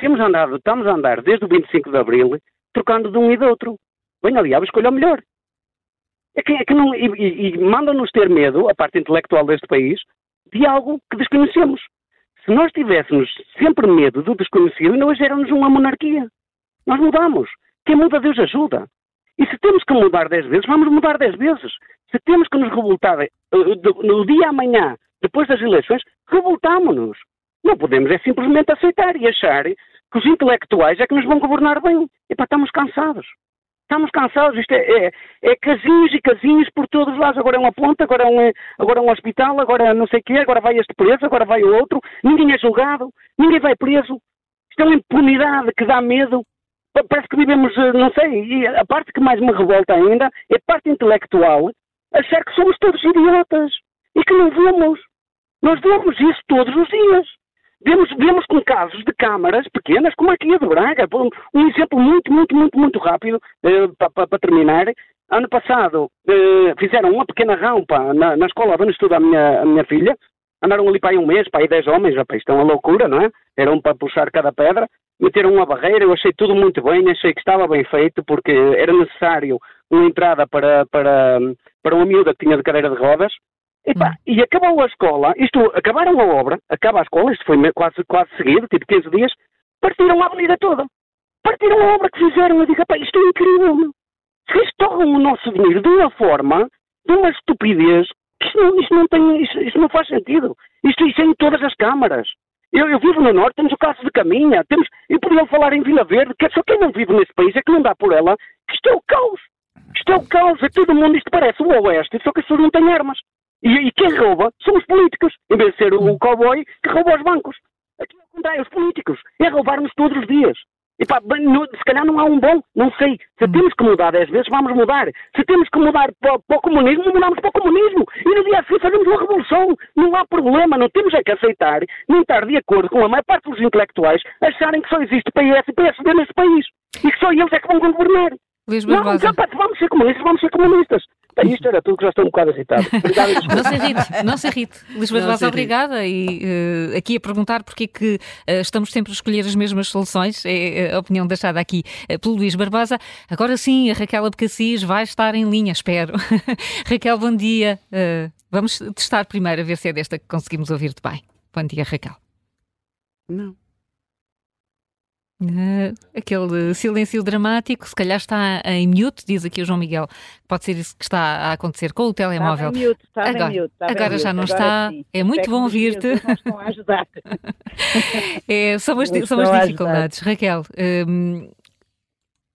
temos andado, estamos a andar desde o 25 de Abril trocando de um e do outro. Bem, aliás, escolha o melhor. É que, é que não, e, e, mandam-nos ter medo, a parte intelectual deste país, de algo que desconhecemos. Se nós tivéssemos sempre medo do desconhecido, nós éramos uma monarquia. Nós mudamos. Quem muda, Deus ajuda. E se temos que mudar dez vezes, vamos mudar dez vezes. Se temos que nos revoltar uh, no dia amanhã, depois das eleições, revoltamos-nos. Não podemos é simplesmente aceitar e achar que os intelectuais é que nos vão governar bem. Epá, estamos cansados. Estamos cansados, isto é, é, é, casinhos e casinhos por todos os lados. Agora é uma ponta, agora é um, agora é um hospital, agora não sei o quê, agora vai este preso, agora vai o outro. Ninguém é julgado, ninguém vai preso. Isto é uma impunidade que dá medo. Parece que vivemos, eh, não sei, e a parte que mais me revolta ainda é a parte intelectual, achar que somos todos idiotas e que não vemos. Nós vemos isso todos os dias. Vemos, vemos com casos de câmaras pequenas, como aqui a de Braga. Um exemplo muito, muito, muito, muito rápido, eh, para terminar. Ano passado eh, fizeram uma pequena rampa na, na escola onde estuda a minha, a minha filha. Andaram ali para aí um mês, para aí dez homens, rapaz, isto é uma loucura, não é? Eram para puxar cada pedra. Meteram uma barreira, eu achei tudo muito bem, achei que estava bem feito, porque era necessário uma entrada para, para, para uma miúda que tinha de cadeira de rodas, Epá, hum. E acabou a escola, isto, acabaram a obra, acaba a escola, isto foi quase, quase seguido, tipo 15 dias, partiram a avenida toda. Partiram a obra que fizeram. Eu digo, epá, isto é incrível, meu. O nosso dinheiro de uma forma, de uma estupidez, que isto não, isto não, tem, isto, isto não faz sentido. Isto, isto é em todas as câmaras. Eu, eu, vivo no Norte, temos o caso de Caminha, temos, eu podia falar em Vila Verde, que é só quem não vive nesse país é que não dá por ela, isto é o caos. Isto é o caos, é todo mundo, isto parece o Oeste, só que as pessoas não têm armas. E, e quem rouba são os políticos, em vez de ser o, o cowboy que rouba os bancos. Aqui é o contrário, os políticos. É roubar-nos todos os dias. E pá, no, se calhar não há um bom, não sei. Se hum. temos que mudar dez vezes, vamos mudar. Se temos que mudar para, para, o comunismo, mudamos para o comunismo. E no dia a seguir fazemos uma revolução. Não há problema, não temos é que aceitar, nem estar de acordo com a maior parte dos intelectuais acharem que só existe PS e PSD neste país. E que só eles é que vão governar. Luís Barbosa. Não, vamos ser comunistas, vamos ser comunistas. isto era tudo que já estou um bocado irritado. Obrigada, não se irrite, não se irrite. Luís Barbosa, obrigada. E uh, aqui a perguntar porque é que uh, estamos sempre a escolher as mesmas soluções, é a opinião deixada aqui uh, pelo Luís Barbosa. Agora sim, a Raquel Abcacis vai estar em linha, espero. Raquel, bom dia. vamos testar primeiro a ver se é desta que conseguimos ouvir-te bem. Bom dia, Raquel. Não. Uh, aquele silêncio dramático, se calhar está em mute, diz aqui o João Miguel. Pode ser isso que está a acontecer com o telemóvel. Está em mute, está agora, em mute, está agora já não agora está. Sim. É muito bom ouvir-te. é, são as, são as dificuldades. Raquel, um,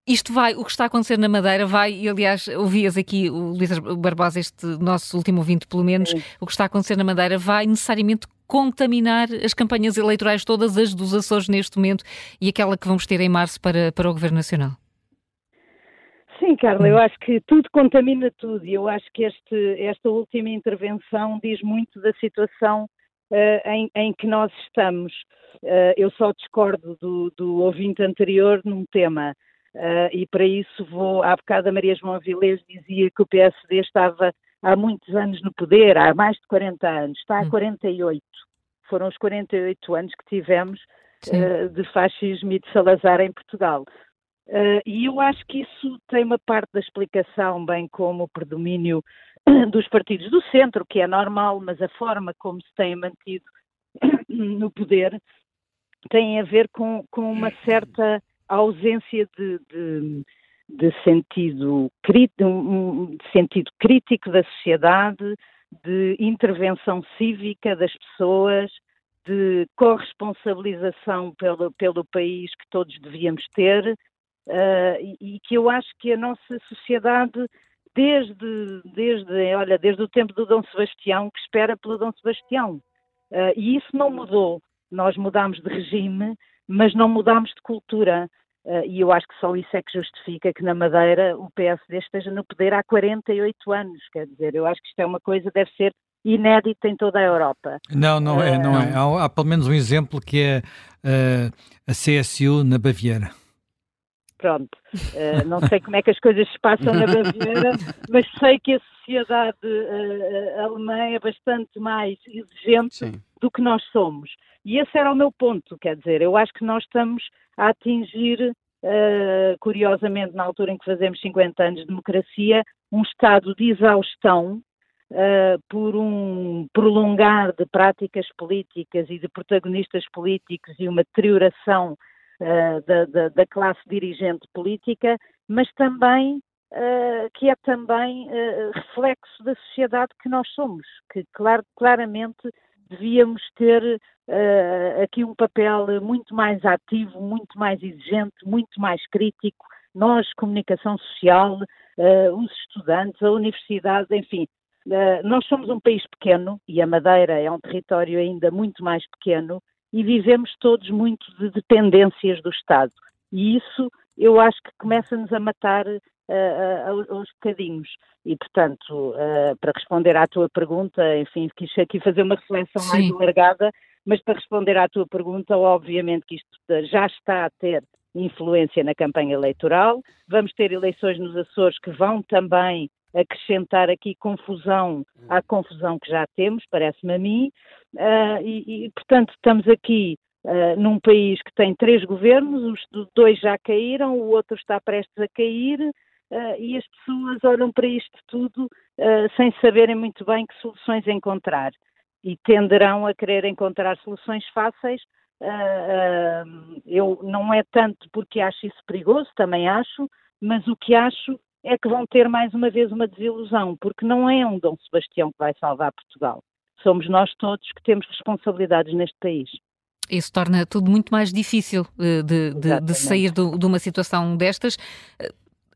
isto vai, o que está a acontecer na Madeira vai, e aliás, ouvias aqui o Luís Barbosa, este nosso último ouvinte, pelo menos, Sim. o que está a acontecer na Madeira vai necessariamente contaminar as campanhas eleitorais todas as dos Açores neste momento e aquela que vamos ter em março para, para o Governo Nacional? Sim, Carla, eu acho que tudo contamina tudo e eu acho que este, esta última intervenção diz muito da situação uh, em, em, que nós estamos. Uh, eu só discordo do, do, ouvinte anterior num tema uh, e para isso vou, há bocado a Maria João Avilés dizia que o PSD estava há muitos anos no poder, há mais de 40 anos, está há 48. Hum. Foram os 48 anos que tivemos uh, de fascismo e de Salazar em Portugal. Uh, e eu acho que isso tem uma parte da explicação, bem como o predomínio dos partidos do centro, que é normal, mas a forma como se têm mantido no poder tem a ver com, com uma certa ausência de, de, de sentido, de sentido crítico da sociedade, de intervenção cívica das pessoas, de corresponsabilização pelo, pelo país que todos devíamos ter uh, e, que eu acho que a nossa sociedade desde, desde, olha, desde o tempo do Dom Sebastião que espera pelo Dom Sebastião uh, e isso não mudou. Nós mudámos de regime, mas não mudámos de cultura. Uh, e eu acho que só isso é que justifica que na Madeira o PSD esteja no poder há 48 anos. Quer dizer, eu acho que isto é uma coisa, deve ser inédita em toda a Europa. Não, não é, não é. Há, há, pelo menos um exemplo que é uh, a CSU na Baviera. pronto, uh, não sei como é que as coisas se passam na Baviera, mas sei que a sociedade uh, alemã é bastante mais exigente Sim. Do que nós somos. E esse era o meu ponto, quer dizer, eu acho que nós estamos a atingir, uh, curiosamente, na altura em que fazemos 50 anos de democracia, um estado de exaustão uh, por um prolongar de práticas políticas e de protagonistas políticos e uma deterioração uh, da, da, da, classe dirigente política, mas também uh, que é também reflexo da sociedade que nós somos, que clar, claramente devíamos ter aqui um papel muito mais ativo, muito mais exigente, muito mais crítico, nós, comunicação social, uh, os estudantes, a universidade, enfim, eh, nós somos um país pequeno e a Madeira é um território ainda muito mais pequeno e vivemos todos muito de dependências do Estado. E isso eu acho que começa-nos a matar uh, aos bocadinhos. E, portanto, uh, para responder à tua pergunta, enfim, quis aqui fazer uma reflexão Sim. mais alargada, mas para responder à tua pergunta, obviamente que isto já está a ter influência na campanha eleitoral. Vamos ter eleições nos Açores que vão também acrescentar aqui confusão à confusão que já temos, parece-me a mim, uh, e, e, portanto estamos aqui uh, num país que tem três governos, os dois já caíram, o outro está prestes a cair, uh, e as pessoas olham para isto tudo sem saberem muito bem que soluções encontrar, e tenderão a querer encontrar soluções fáceis, eu não é tanto porque acho isso perigoso, também acho, mas o que acho é que vão ter mais uma vez uma desilusão, porque não é um Dom Sebastião que vai salvar Portugal. Somos nós todos que temos responsabilidades neste país. Isso torna tudo muito mais difícil eh, de, de, de sair de uma situação destas.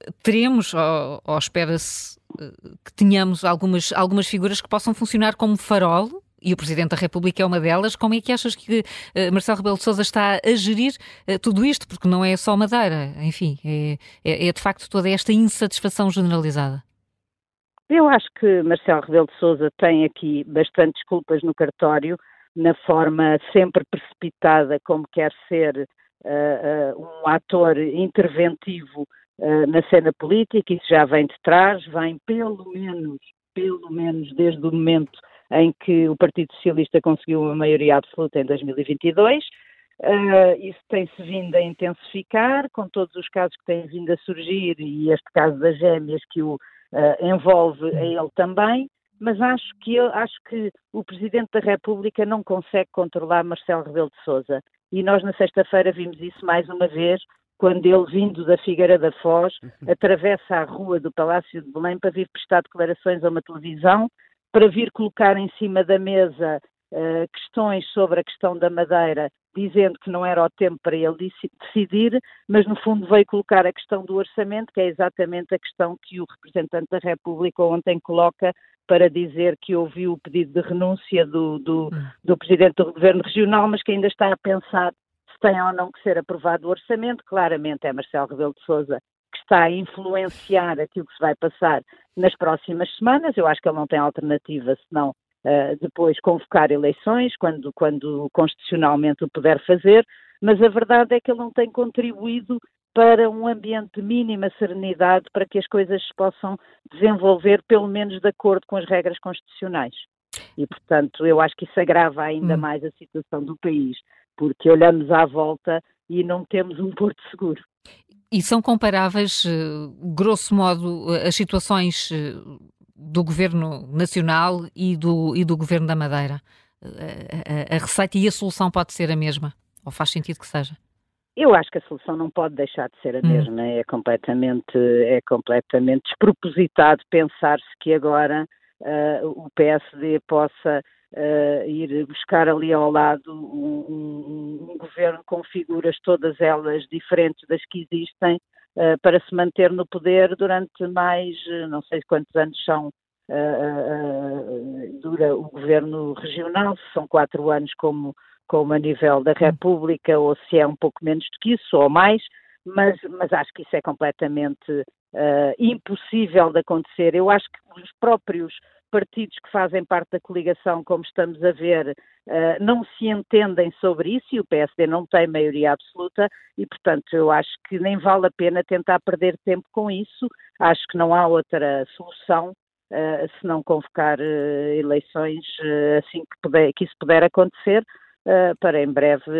Eh, teremos, ou, ou espera-se eh, que tenhamos algumas, algumas figuras que possam funcionar como farol e o Presidente da República é uma delas. Como é que achas que uh, Marcelo Rebelo de Sousa está a gerir uh, tudo isto? Porque não é só Madeira, enfim, é, é, é, de facto toda esta insatisfação generalizada. Eu acho que Marcelo Rebelo de Sousa tem aqui bastantes culpas no cartório, na forma sempre precipitada como quer ser uh, um ator interventivo na cena política, isso já vem de trás, vem pelo menos, pelo menos desde o momento em que o Partido Socialista conseguiu uma maioria absoluta em 2022. Uh, eh, isso tem-se vindo a intensificar, com todos os casos que têm vindo a surgir, e este caso das gêmeas que o uh, envolve a ele também, mas acho que, eu, acho que o Presidente da República não consegue controlar Marcelo Rebelo de Sousa. E nós na sexta-feira vimos isso mais uma vez, quando ele, vindo da Figueira da Foz, atravessa a rua do Palácio de Belém para vir prestar declarações a uma televisão para vir colocar em cima da mesa uh, questões sobre a questão da Madeira, dizendo que não era o tempo para ele decidir, mas no fundo veio colocar a questão do orçamento, que é exatamente a questão que o representante da República ontem coloca para dizer que ouviu o pedido de renúncia do, do, hum. do Presidente do Governo Regional, mas que ainda está a pensar tem ou não que ser aprovado o orçamento. Claramente é Marcelo Rebelo de Sousa que está a influenciar aquilo que se vai passar nas próximas semanas. Eu acho que ele não tem alternativa senão uh, depois convocar eleições, quando, quando constitucionalmente o puder fazer, mas a verdade é que ele não tem contribuído para um ambiente de mínima serenidade para que as coisas se possam desenvolver, pelo menos de acordo com as regras constitucionais. E, portanto, eu acho que isso agrava ainda hum. mais a situação do país, porque olhamos à volta e não temos um porto seguro. E são comparáveis, eh, grosso modo, eh, as situações eh, do Governo Nacional e do, e do Governo da Madeira? A, a, a receita e a solução pode ser a mesma? Ou faz sentido que seja? Eu acho que a solução não pode deixar de ser a hum. mesma. É completamente, é completamente despropositado pensar-se que agora uh, o PSD possa uh, ir buscar ali ao lado um, um, um, governo com figuras todas elas diferentes das que existem uh, para se manter no poder durante mais, não sei quantos anos são, uh, dura o governo regional, se são quatro anos como, como a nível da República ou se é um pouco menos do que isso ou mais, mas, mas acho que isso é completamente impossível de acontecer. Eu acho que os próprios partidos que fazem parte da coligação, como estamos a ver, uh, não se entendem sobre isso e o PSD não tem maioria absoluta e, portanto, eu acho que nem vale a pena tentar perder tempo com isso. Acho que não há outra solução uh, se não convocar uh, eleições assim que, puder, que isso puder acontecer. para em breve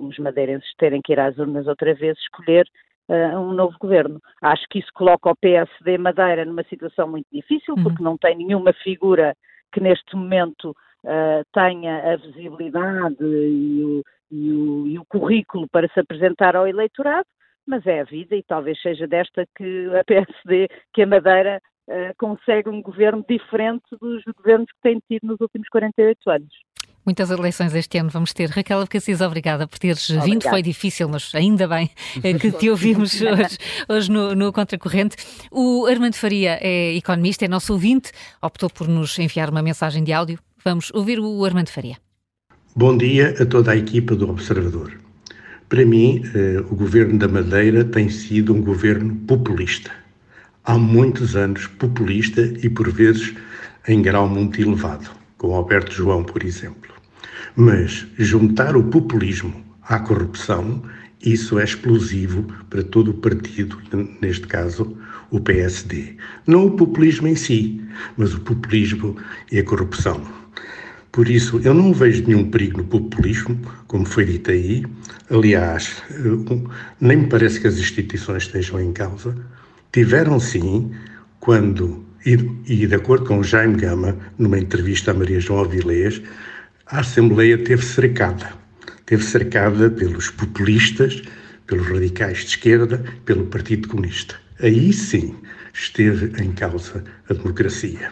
os madeirenses terem que ir às urnas outra vez escolher uh, um novo governo. Acho que isso coloca o PSD Madeira numa situação muito difícil, uhum. porque não tem nenhuma figura que neste momento uh, tenha a visibilidade e o, e, o, e o currículo para se apresentar ao eleitorado, mas é a vida e talvez seja desta que a PSD, que a Madeira uh, consegue um governo diferente dos governos que tem tido nos últimos 48 anos. Muitas eleições este ano vamos ter. Raquel Abcacis, obrigada por teres Obrigada. vindo. Foi difícil, mas ainda bem que te ouvimos hoje, hoje no, no Contracorrente. O Armando Faria é economista, é nosso ouvinte, optou por nos enviar uma mensagem de áudio. Vamos ouvir o Armando Faria. Bom dia a toda a equipa do Observador. Para mim, eh, o governo da Madeira tem sido um governo populista. Há muitos anos populista e, por vezes, em grau muito elevado, com Alberto João, por exemplo. Mas juntar o populismo à corrupção, isso é explosivo para todo o partido, neste caso o PSD. Não o populismo em si, mas o populismo e a corrupção. Por isso, eu não vejo nenhum perigo no populismo, como foi dito aí. Aliás, nem me parece que as instituições estejam em causa. Tiveram sim, quando, e, de acordo com Jaime Gama, numa entrevista a Maria João Avilés, a Assembleia teve cercada. Teve cercada pelos populistas, pelos radicais de esquerda, pelo Partido Comunista. Aí sim esteve em causa a democracia.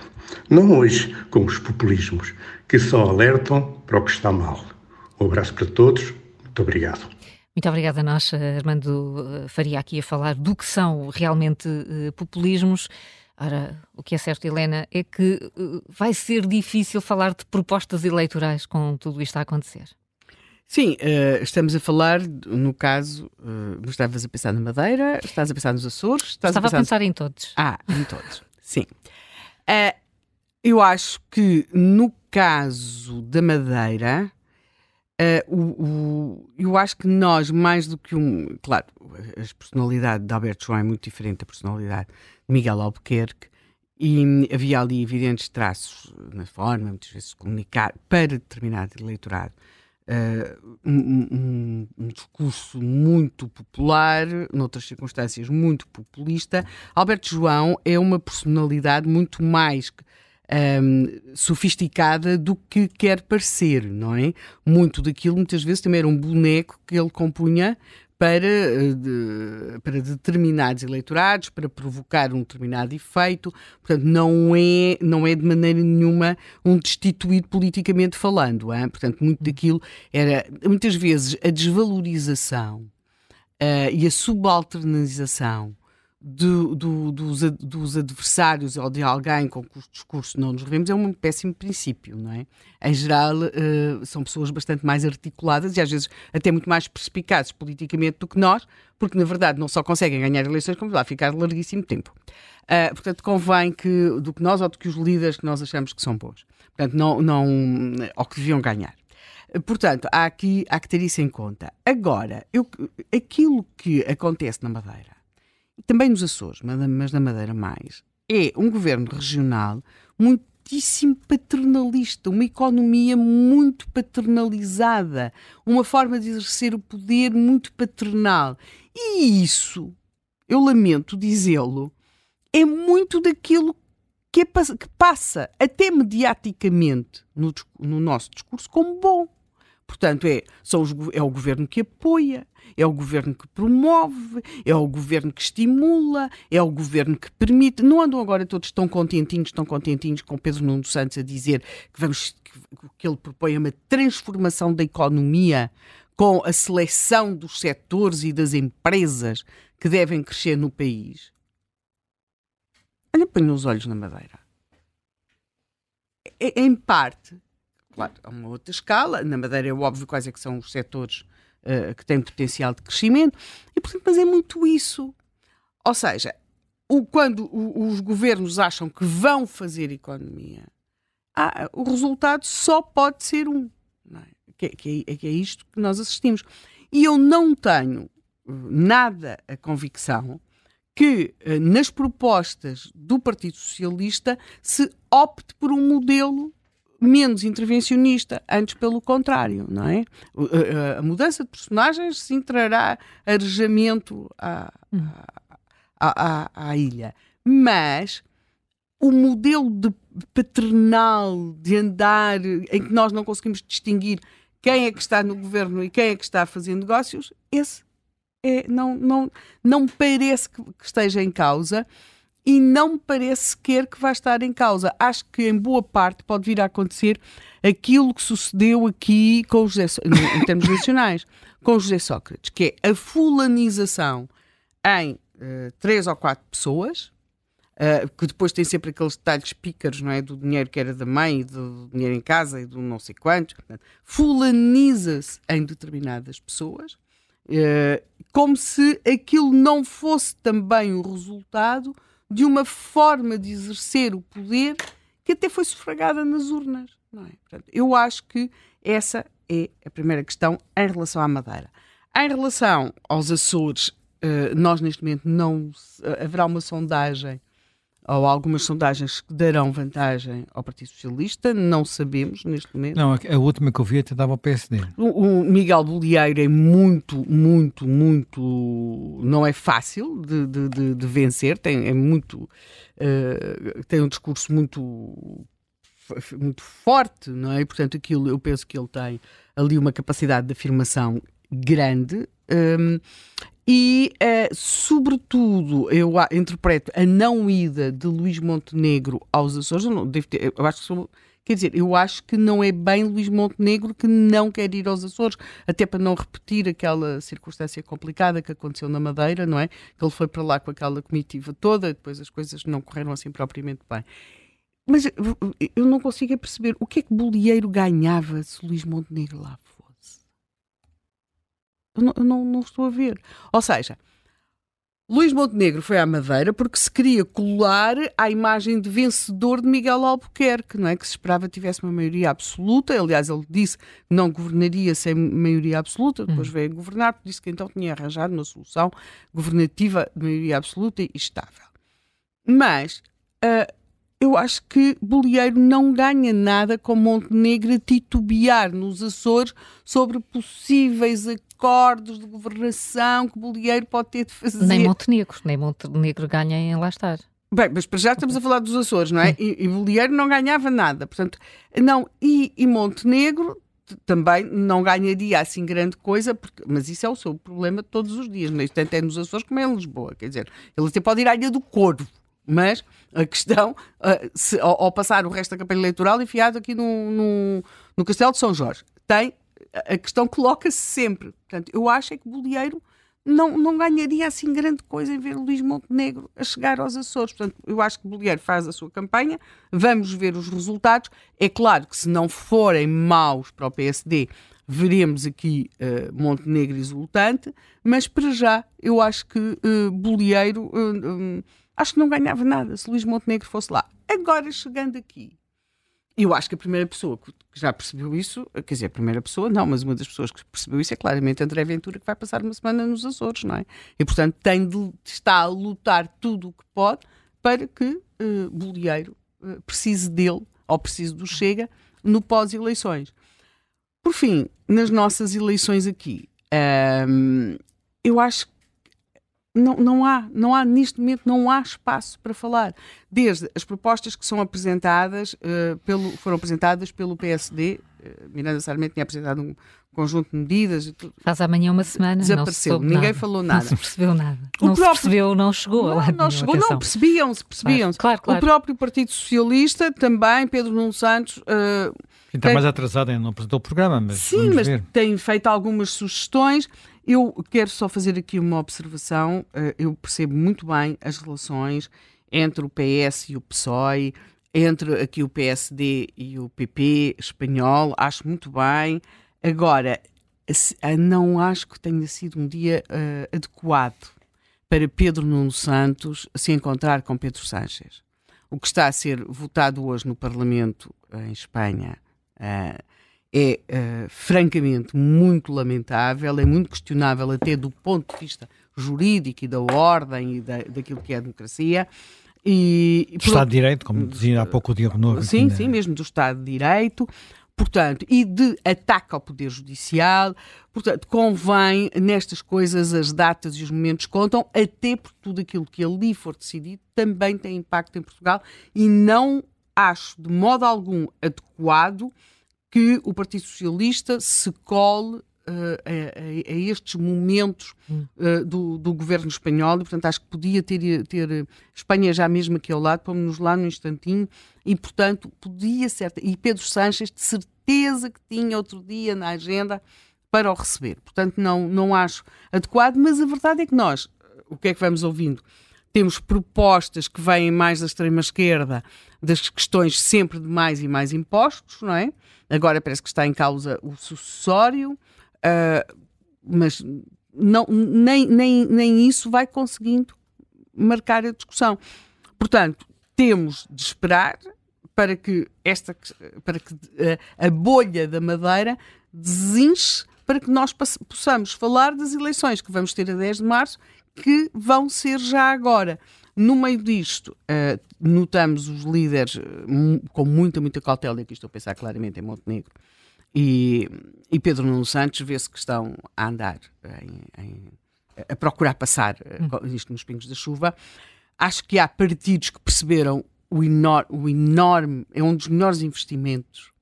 Não hoje com os populismos, que só alertam para o que está mal. Um abraço para todos. Muito obrigado. Muito obrigada a nós, Armando eh, Faria, aqui a falar do que são realmente uh, populismos. Ora, o que é certo, Helena, é que uh, vai ser difícil falar de propostas eleitorais com tudo isto a acontecer. Sim, uh, estamos a falar, no caso, uh, estavas a pensar na Madeira, estás a pensar nos Açores? Estava a pensar, a pensar em todos. Ah, em todos, sim. Eu acho que no caso da Madeira, uh, o, o, eu acho que nós, mais do que um. Claro, a personalidade de Alberto João é muito diferente da personalidade Miguel Albuquerque, e havia ali evidentes traços na forma, muitas vezes, de comunicar para determinado eleitorado. Uh, um, um, um, discurso muito popular, noutras circunstâncias muito populista. Alberto João é uma personalidade muito mais um, sofisticada do que quer parecer, não é? Muito daquilo, muitas vezes, também era um boneco que ele compunha para, eh, de, para determinados eleitorados, para provocar um determinado efeito. Portanto, não é, não é de maneira nenhuma um destituído politicamente falando. Hein? Portanto, muito daquilo era, muitas vezes, a desvalorização uh, e a subalternização do, do, dos, dos, adversários ou de alguém com cujo discurso não nos revemos é um péssimo princípio, não é? Em geral, uh, são pessoas bastante mais articuladas e às vezes até muito mais perspicazes politicamente do que nós, porque na verdade não só conseguem ganhar eleições, como lá ficar larguíssimo tempo. Uh, portanto, convém que, do que nós ou do que os líderes que nós achamos que são bons. Portanto, não, não, ou que deviam ganhar. Portanto, há aqui há que ter isso em conta. Agora, eu, aquilo que acontece na Madeira também nos Açores, mas na Madeira mais, é um governo regional muitíssimo paternalista, uma economia muito paternalizada, uma forma de exercer o poder muito paternal. E isso, eu lamento dizê-lo, é muito daquilo que, é, que, passa, até mediaticamente, no, no nosso discurso, como bom. Portanto, é, são os, é o governo que apoia, é o governo que promove, é o governo que estimula, é o governo que permite. Não andam agora todos tão contentinhos, tão contentinhos com Pedro Nuno Santos a dizer que, vamos, que, que ele propõe uma transformação da economia com a seleção dos setores e das empresas que devem crescer no país. Olha, põe os olhos na madeira. É, em parte, claro, a uma outra escala. Na Madeira é óbvio quais é que são os setores uh, que têm potencial de crescimento. E, portanto, mas é muito isso. Ou seja, o, quando o, os governos acham que vão fazer economia, ah, o resultado só pode ser um. É? Que, que, é, que é isto que nós assistimos. E eu não tenho nada a convicção que eh, nas propostas do Partido Socialista se opte por um modelo menos intervencionista, antes pelo contrário, não é? A, mudança de personagens sim trará arejamento à, à, à, à ilha, mas o modelo de paternal de andar em que nós não conseguimos distinguir quem é que está no governo e quem é que está a fazer negócios, esse é, não, não, não parece que, que esteja em causa e não me parece sequer que vai estar em causa. Acho que em boa parte pode vir a acontecer aquilo que sucedeu aqui com José, em termos nacionais, com José Sócrates, que é a fulanização em uh, três ou quatro pessoas, uh, que depois tem sempre aqueles detalhes pícaros, não é? Do dinheiro que era da mãe, do dinheiro em casa e do não sei quantos. Fulaniza-se em determinadas pessoas, uh, como se aquilo não fosse também o resultado de uma forma de exercer o poder que até foi sufragada nas urnas. Não é? Portanto, eu acho que essa é a primeira questão em relação à Madeira. Em relação aos Açores, eh, nós neste momento não haverá uma sondagem ou algumas sondagens que darão vantagem ao Partido Socialista, não sabemos neste momento. Não, a última que eu vi até dava ao PSD. O, o Miguel Bolieiro é muito, muito, muito. não é fácil de, de, de, de vencer, tem, é muito. Uh, tem um discurso muito. muito forte, não é? E, portanto, aquilo, eu penso que ele tem ali uma capacidade de afirmação grande. Um, e, uh, sobretudo, eu interpreto a não ida de Luís Montenegro aos Açores. Eu, não, devo ter, eu acho que sou, Quer dizer, eu acho que não é bem Luís Montenegro que não quer ir aos Açores, até para não repetir aquela circunstância complicada que aconteceu na Madeira, não é? Que ele foi para lá com aquela comitiva toda, depois as coisas não correram assim propriamente bem. Mas eu não consigo perceber o que é que Bolieiro ganhava se Luís Montenegro lá eu não, eu não, não estou a ver. Ou seja, Luís Montenegro foi à Madeira porque se queria colar à imagem de vencedor de Miguel Albuquerque, não é? Que se esperava tivesse uma maioria absoluta. Aliás, ele disse que não governaria sem maioria absoluta, depois uhum. veio a governar, disse que então tinha arranjado uma solução governativa de maioria absoluta e estável. Mas uh, eu acho que Bolieiro não ganha nada com Montenegro a titubear nos Açores sobre possíveis acordos de governação que Bolieiro pode ter de fazer. Nem Montenegro, nem Montenegro ganha em lá estar. Bem, mas para já estamos a falar dos Açores, não é? E, e Bolieiro não ganhava nada. Portanto, não, e, e Montenegro também não ganharia assim grande coisa, porque, mas isso é o seu problema todos os dias, não é? tanto é nos Açores como é em Lisboa. Quer dizer, ele até pode ir à Ilha do Corvo, mas a questão, uh, se, ao, ao, passar o resto da campanha eleitoral enfiado aqui no, no, no Castelo de São Jorge, tem a questão coloca-se sempre. Portanto, eu acho é que Bolieiro não, não ganharia assim grande coisa em ver Luís Montenegro a chegar aos Açores. Portanto, eu acho que Bolieiro faz a sua campanha, vamos ver os resultados. É claro que se não forem maus para o PSD, veremos aqui uh, Montenegro exultante, mas para já eu acho que uh, Bolieiro uh, um, acho que não ganhava nada se Luís Montenegro fosse lá. Agora, chegando aqui, eu acho que a primeira pessoa que já percebeu isso, quer dizer, a primeira pessoa não, mas uma das pessoas que percebeu isso é claramente André Ventura, que vai passar uma semana nos Açores, não é? E, portanto, tem de, está a lutar tudo o que pode para que uh, Bolieiro uh, precise dele, ou precise do Chega, no pós-eleições. Por fim, nas nossas eleições aqui, um, ehm, eu acho que não, não há, não há, neste momento, não há espaço para falar. Desde as propostas que são apresentadas, uh, pelo, foram apresentadas pelo PSD, uh, eh, Miranda Sarmento tinha apresentado um conjunto de medidas. Faz amanhã uma semana, desapareceu, ninguém nada. falou nada. Não se percebeu nada. O não próprio, se percebeu, não chegou não, não chegou, não, percebiam-se, percebiam-se. Claro, claro, claro. O próprio Partido Socialista, também, Pedro Nuno Santos. Uh, está mais atrasado, ainda não apresentou o programa, mas. Sim, mas ver. tem feito algumas sugestões. Eu quero só fazer aqui uma observação. Eh, eu percebo muito bem as relações entre o PS e o PSOE, entre aqui o PSD e o PP espanhol, acho muito bem. Agora, não acho que tenha sido um dia uh, adequado para Pedro Nuno Santos se encontrar com Pedro Sánchez. O que está a ser votado hoje no Parlamento em Espanha é uh, francamente muito lamentável, é muito questionável até do ponto de vista jurídico e da ordem e da, daquilo que é a democracia. E, do Estado de Direito, como dizia há pouco o Diego Novo. Sim, sim, mesmo do Estado de Direito. Portanto, e de ataque ao Poder Judicial. Portanto, convém nestas coisas as datas e os momentos contam, até porque tudo aquilo que ali for decidido também tem impacto em Portugal e não acho de modo algum adequado que o Partido Socialista se cole Uh, a, a, a, estes momentos uh, do, do, governo espanhol, e portanto acho que podia ter, ter Espanha já mesmo aqui ao lado, pomos-nos lá num instantinho, e portanto podia ser, e Pedro Sanches de certeza que tinha outro dia na agenda para o receber, portanto não, não acho adequado, mas a verdade é que nós, o que é que vamos ouvindo? Temos propostas que vêm mais da extrema-esquerda, das questões sempre de mais e mais impostos, não é? Agora parece que está em causa o sucessório, Uh, mas não, nem, nem, nem isso vai conseguindo marcar a discussão. Portanto, temos de esperar para que esta para que a, a bolha da Madeira desinche para que nós possamos falar das eleições que vamos ter a 10 de março, que vão ser já agora. No meio disto, uh, notamos os líderes uh, com muita, muita cautela, e aqui estou a pensar claramente em Montenegro, e, e Pedro Nuno Santos vê-se que estão a andar, em, em, a procurar passar hum. isto nos pingos da chuva. Acho que há partidos que perceberam o, enor o enorme, é um dos melhores investimentos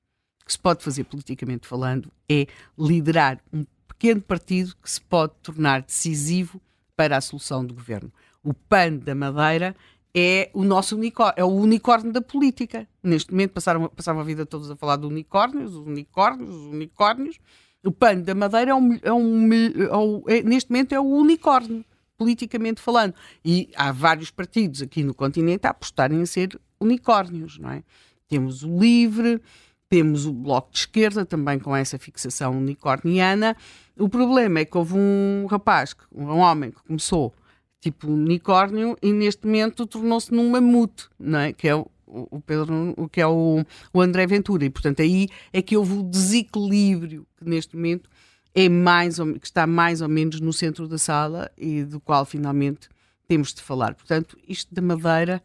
que se pode fazer politicamente falando, é liderar um pequeno partido que se pode tornar decisivo para a solução do governo. O PAN da Madeira é o nosso unicórnio, é o unicórnio da política. Neste momento passaram, passaram a vida todos a falar de unicórnios, os unicórnios, os unicórnios. O pano da Madeira é, um, é, um, é, é neste momento é o unicórnio, politicamente falando. E há vários partidos aqui no continente a apostarem a ser unicórnios, não é? Temos o LIVRE, temos o Bloco de Esquerda, também com essa fixação unicorniana. O problema é que houve um rapaz, um homem que começou tipo unicórnio e neste momento tornou-se num mamute, não é? Que é o, o Pedro, o que é o, o André Ventura. E portanto aí é que houve o desequilíbrio que neste momento é mais ou, que está mais ou menos no centro da sala e do qual finalmente temos de falar. Portanto, isto da Madeira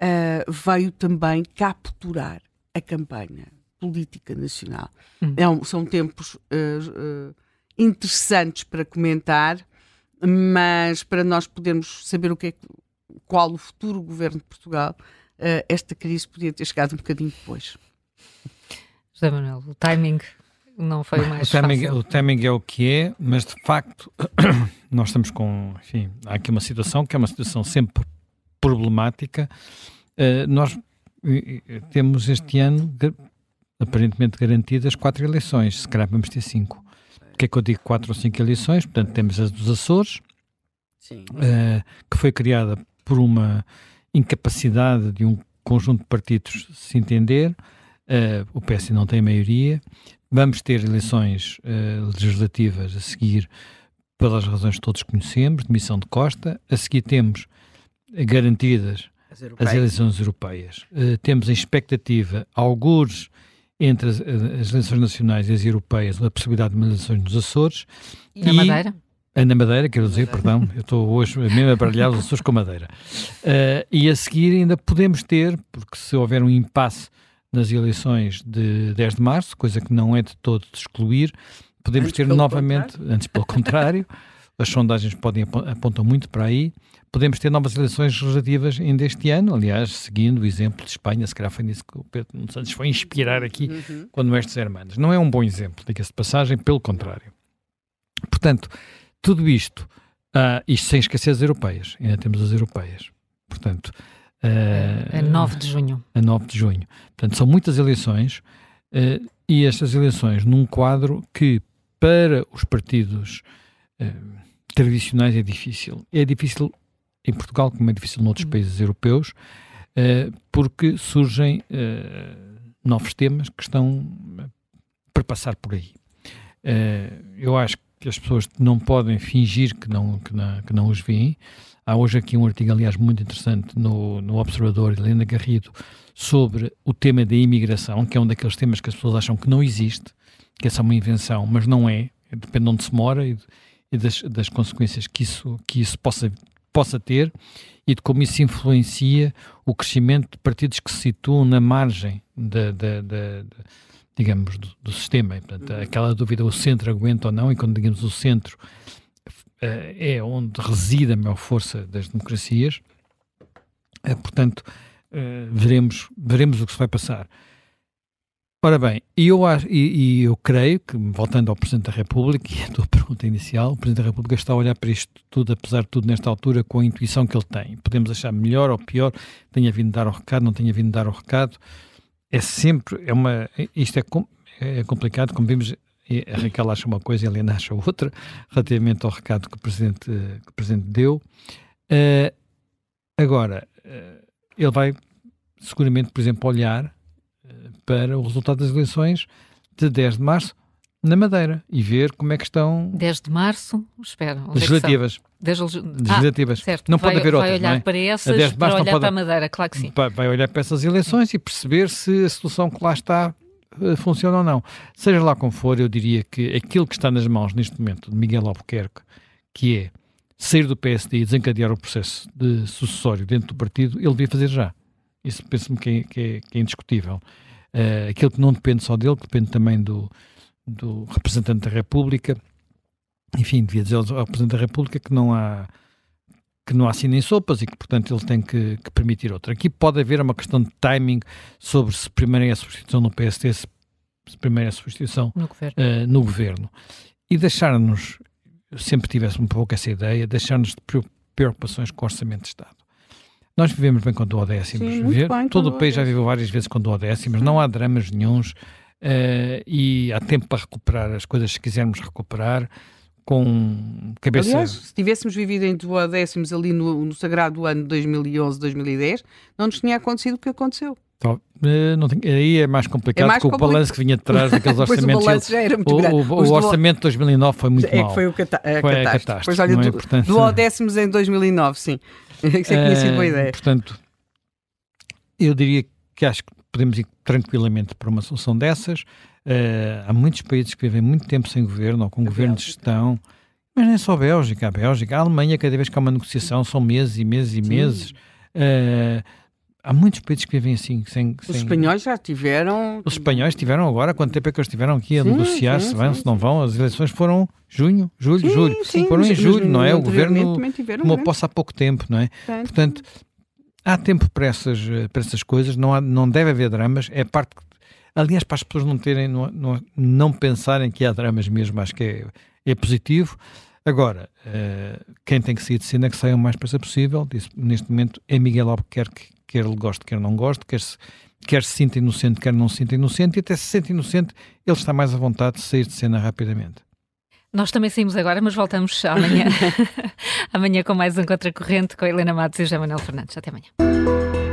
uh, veio também capturar a campanha política nacional. Hum. É um, são tempos uh, uh, interessantes para comentar mas para nós podermos saber o que é, qual o futuro governo de Portugal, uh, esta crise podia ter chegado um bocadinho depois. José Manuel, o timing não foi o mais o timing, fácil. O timing é o que é, mas de facto nós estamos com, enfim, há aqui uma situação que é uma situação sempre problemática. Uh, nós temos este ano aparentemente garantidas quatro eleições, se calhar vamos ter cinco. Que é que eu digo quatro ou cinco eleições, portanto temos as dos Açores, uh, que foi criada por uma incapacidade de um conjunto de partidos se entender, uh, o PS não tem maioria, vamos ter eleições uh, legislativas a seguir pelas razões que todos conhecemos, demissão de Costa, a seguir temos garantidas as, as eleições europeias. temos em expectativa alguns entre as, as, eleições nacionais e as europeias a possibilidade de uma eleições nos Açores. E, na Madeira? Uh, na Madeira, quero dizer, perdão, eu estou hoje mesmo a baralhar os Açores com Madeira. Uh, e a seguir ainda podemos ter, porque se houver um impasse nas eleições de 10 de março, coisa que não é de todo de excluir, podemos antes ter novamente, contrário. antes pelo contrário, as sondagens podem apontam muito para aí, podemos ter novas eleições legislativas ainda este ano, aliás, seguindo o exemplo de Espanha, se calhar foi nisso que o Pedro Santos foi inspirar aqui uhum. quando estes hermanos. Não é um bom exemplo, diga-se de passagem, pelo contrário. Portanto, tudo isto, uh, isto sem esquecer as europeias, ainda temos as europeias. Portanto, uh, a 9 de junho. A 9 de junho. Portanto, são muitas eleições uh, e estas eleições num quadro que, para os partidos uh, tradicionais, é difícil. É difícil em Portugal, como é difícil noutros uhum. países europeus, uh, porque surgem uh, novos temas que estão para passar por aí. Uh, eu acho que as pessoas não podem fingir que não, que não, que não os veem. Há hoje aqui um artigo, aliás, muito interessante no, no Observador, Helena Garrido, sobre o tema da imigração, que é um daqueles temas que as pessoas acham que não existe, que é uma invenção, mas não é, depende de onde se mora e, e das, das, consequências que isso, que isso possa, possa ter e de como isso influencia o crescimento de partidos que se situam na margem da, da, da, digamos, do, do sistema. E, portanto, uhum. aquela dúvida, o centro aguenta ou não, e quando digamos o centro uh, é onde reside a maior força das democracias, uh, portanto, uh, veremos, veremos o que se vai passar. Ora bem, eu, acho, e, e, eu creio que, voltando ao Presidente da República, e a tua pergunta inicial, o Presidente da República está a olhar para isto tudo, apesar de tudo, nesta altura, com a intuição que ele tem. Podemos achar melhor ou pior, tenha vindo dar o recado, não tenha vindo dar o recado, é sempre, é uma, isto é, é complicado, como vimos, a Raquel acha uma coisa e a Helena acha outra, relativamente ao recado que o Presidente, que o presidente deu. Uh, agora, uh, ele vai seguramente, por exemplo, olhar para o resultado das eleições de 10 de março na Madeira e ver como é que estão. 10 de março, espera. Legislativas. É legislativas. Ah, certo. Não vai, pode haver outras. Vai olhar é? para essas para olhar pode... para a Madeira, claro que sim. Vai, olhar para essas eleições e perceber se a solução que lá está uh, funciona ou não. Seja lá como for, eu diria que aquilo que está nas mãos neste momento de Miguel Albuquerque, que é sair do PSD e desencadear o processo de sucessório dentro do partido, ele devia fazer já. Isso penso-me que, é, que, é, que é indiscutível. Uh, aquilo que não depende só dele, que depende também do, do representante da República, enfim, devia dizer ao representante da República que não há que não há assim nem sopas e que, portanto, ele tem que, que, permitir outra. Aqui pode haver uma questão de timing sobre se primeiro é a substituição no PST, se, se primeiro é a substituição no governo. Uh, no governo. E deixar-nos, sempre tivesse um pouco essa ideia, deixar-nos de preocupações com o Orçamento de Estado. Nós vivemos bem com duodécimos. Sim, bem, Todo o país já viveu várias vezes com duodécimos, não há dramas nenhums uh, e há tempo para recuperar as coisas se quisermos recuperar com cabeça... Aliás, se tivéssemos vivido em duodécimos ali no, no sagrado ano 2011-2010, não nos tinha acontecido o que aconteceu. Então, tem, aí é mais complicado, é mais porque o balanço que vinha de trás daqueles orçamentos. o balanço já era muito grande. O, o, o orçamento de 2009 foi muito é mau. foi o cata a foi catástrofe. A catástrofe. Pois olha, é? Portanto, duodécimos em 2009, sim. Isso é que tinha sido boa ideia. Portanto, eu diria que acho que podemos ir tranquilamente para uma solução dessas. Uh, há muitos países que vivem muito tempo sem governo ou com a governo Bélgica. de gestão, mas nem só a Bélgica, a Bélgica, a Alemanha, cada vez que há uma negociação, são meses e meses e Sim. meses. Uh, há muitos países que vivem assim. Sem, Os sem... espanhóis já tiveram. Os espanhóis tiveram agora, quanto tempo é que eles tiveram aqui a sim, negociar, sim, se vão, sim, se não vão? As eleições foram junho, julho, julho. foram em julho, não é? O governo tomou posse há pouco tempo, não é? Portanto, há tempo para essas, para essas coisas, não, há, não deve haver dramas, é parte. Aliás, para as pessoas não terem, não, não, não pensarem que há dramas mesmo, acho que é, é positivo. Agora, uh, quem tem que sair de cena é que saia o mais depressa possível. Disse, neste momento é Miguel Albuquerque, quer ele goste, quer não goste, quer se, quer se sinta inocente, quer não se sinta inocente, e até se sente inocente, ele está mais à vontade de sair de cena rapidamente. Nós também saímos agora, mas voltamos amanhã, amanhã com mais um Contracorrente com a Helena Matos e o José Manuel Fernandes. Até amanhã.